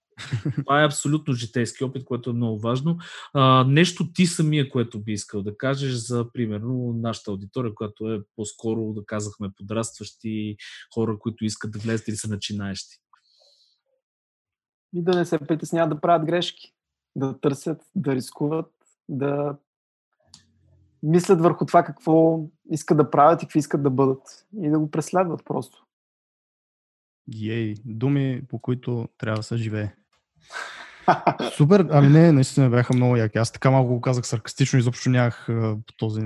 Това е абсолютно житейски опит, което е много важно. А, нещо ти самия, което би искал да кажеш за, примерно, нашата аудитория, която е по-скоро, да казахме, подрастващи хора, които искат да влезат или са начинаещи. И да не се притесняват да правят грешки. Да търсят, да рискуват, да мислят върху това какво искат да правят и какви искат да бъдат. И да го преследват просто. Ей, думи, по които трябва да се живее. Супер, ами не, наистина бяха много яки. Аз така малко го казах саркастично, изобщо нямах по този...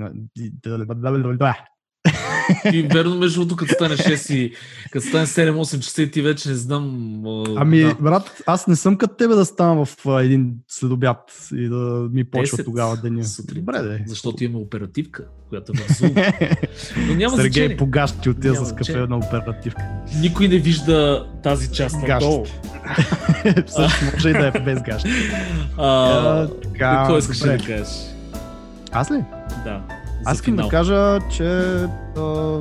И верно, между другото, като стане 6 и като стане 7-8 часа и ти вече не знам. Ами, да. брат, аз не съм като тебе да ставам в а, един следобят и да ми почва 10 тогава деня. сутринта. Добре, де. Защото имаме оперативка, която е. Но няма Сергей значение. погащи отива с кафе на оперативка. Никой не вижда тази част надолу. Също може и да е без гащи. А, така, искаш да кажеш? Аз ли? Да. Аз искам да кажа, че а,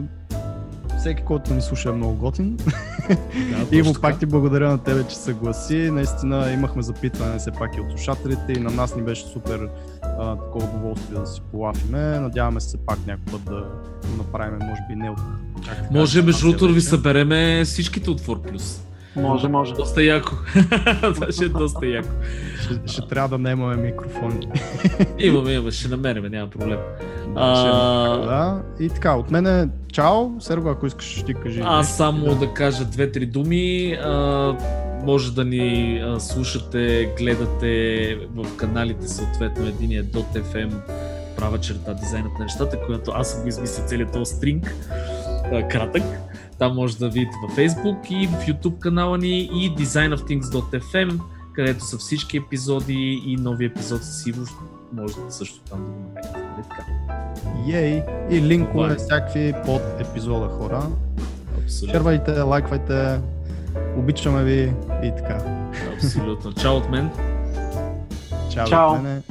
всеки, който ни слуша е много готин. Да, И му пак ти благодаря на тебе, че съгласи. Наистина имахме запитване все пак и от слушателите и на нас ни беше супер а, такова удоволствие да си полафиме. Надяваме се пак някой път да го направим, може би не от чак Може между другото да ви вече. събереме всичките от 4+. Може, може. Доста яко. Това ще е доста яко. Ще, ще трябва да наемаме микрофони. Имаме, имаме, ще намерим, няма проблем. Да, ще- А, да. И така, от мене чао. Серго, ако искаш, ти кажи. Аз само да кажа две-три думи. А, може да ни а, слушате, гледате в каналите съответно единия .fm права черта дизайнът на нещата, която аз съм го измислил целият този стринг, а, кратък. Там може да видите във Facebook и в YouTube канала ни и designofthings.fm, където са всички епизоди и нови епизод с Иво. Може да също там да го намерите. Нали? Ей! И линкове е. всякакви под епизода, хора. Абсолютно. Шервайте, лайквайте, обичаме ви и така. Абсолютно. Чао от мен. Чао, Чао. от мене.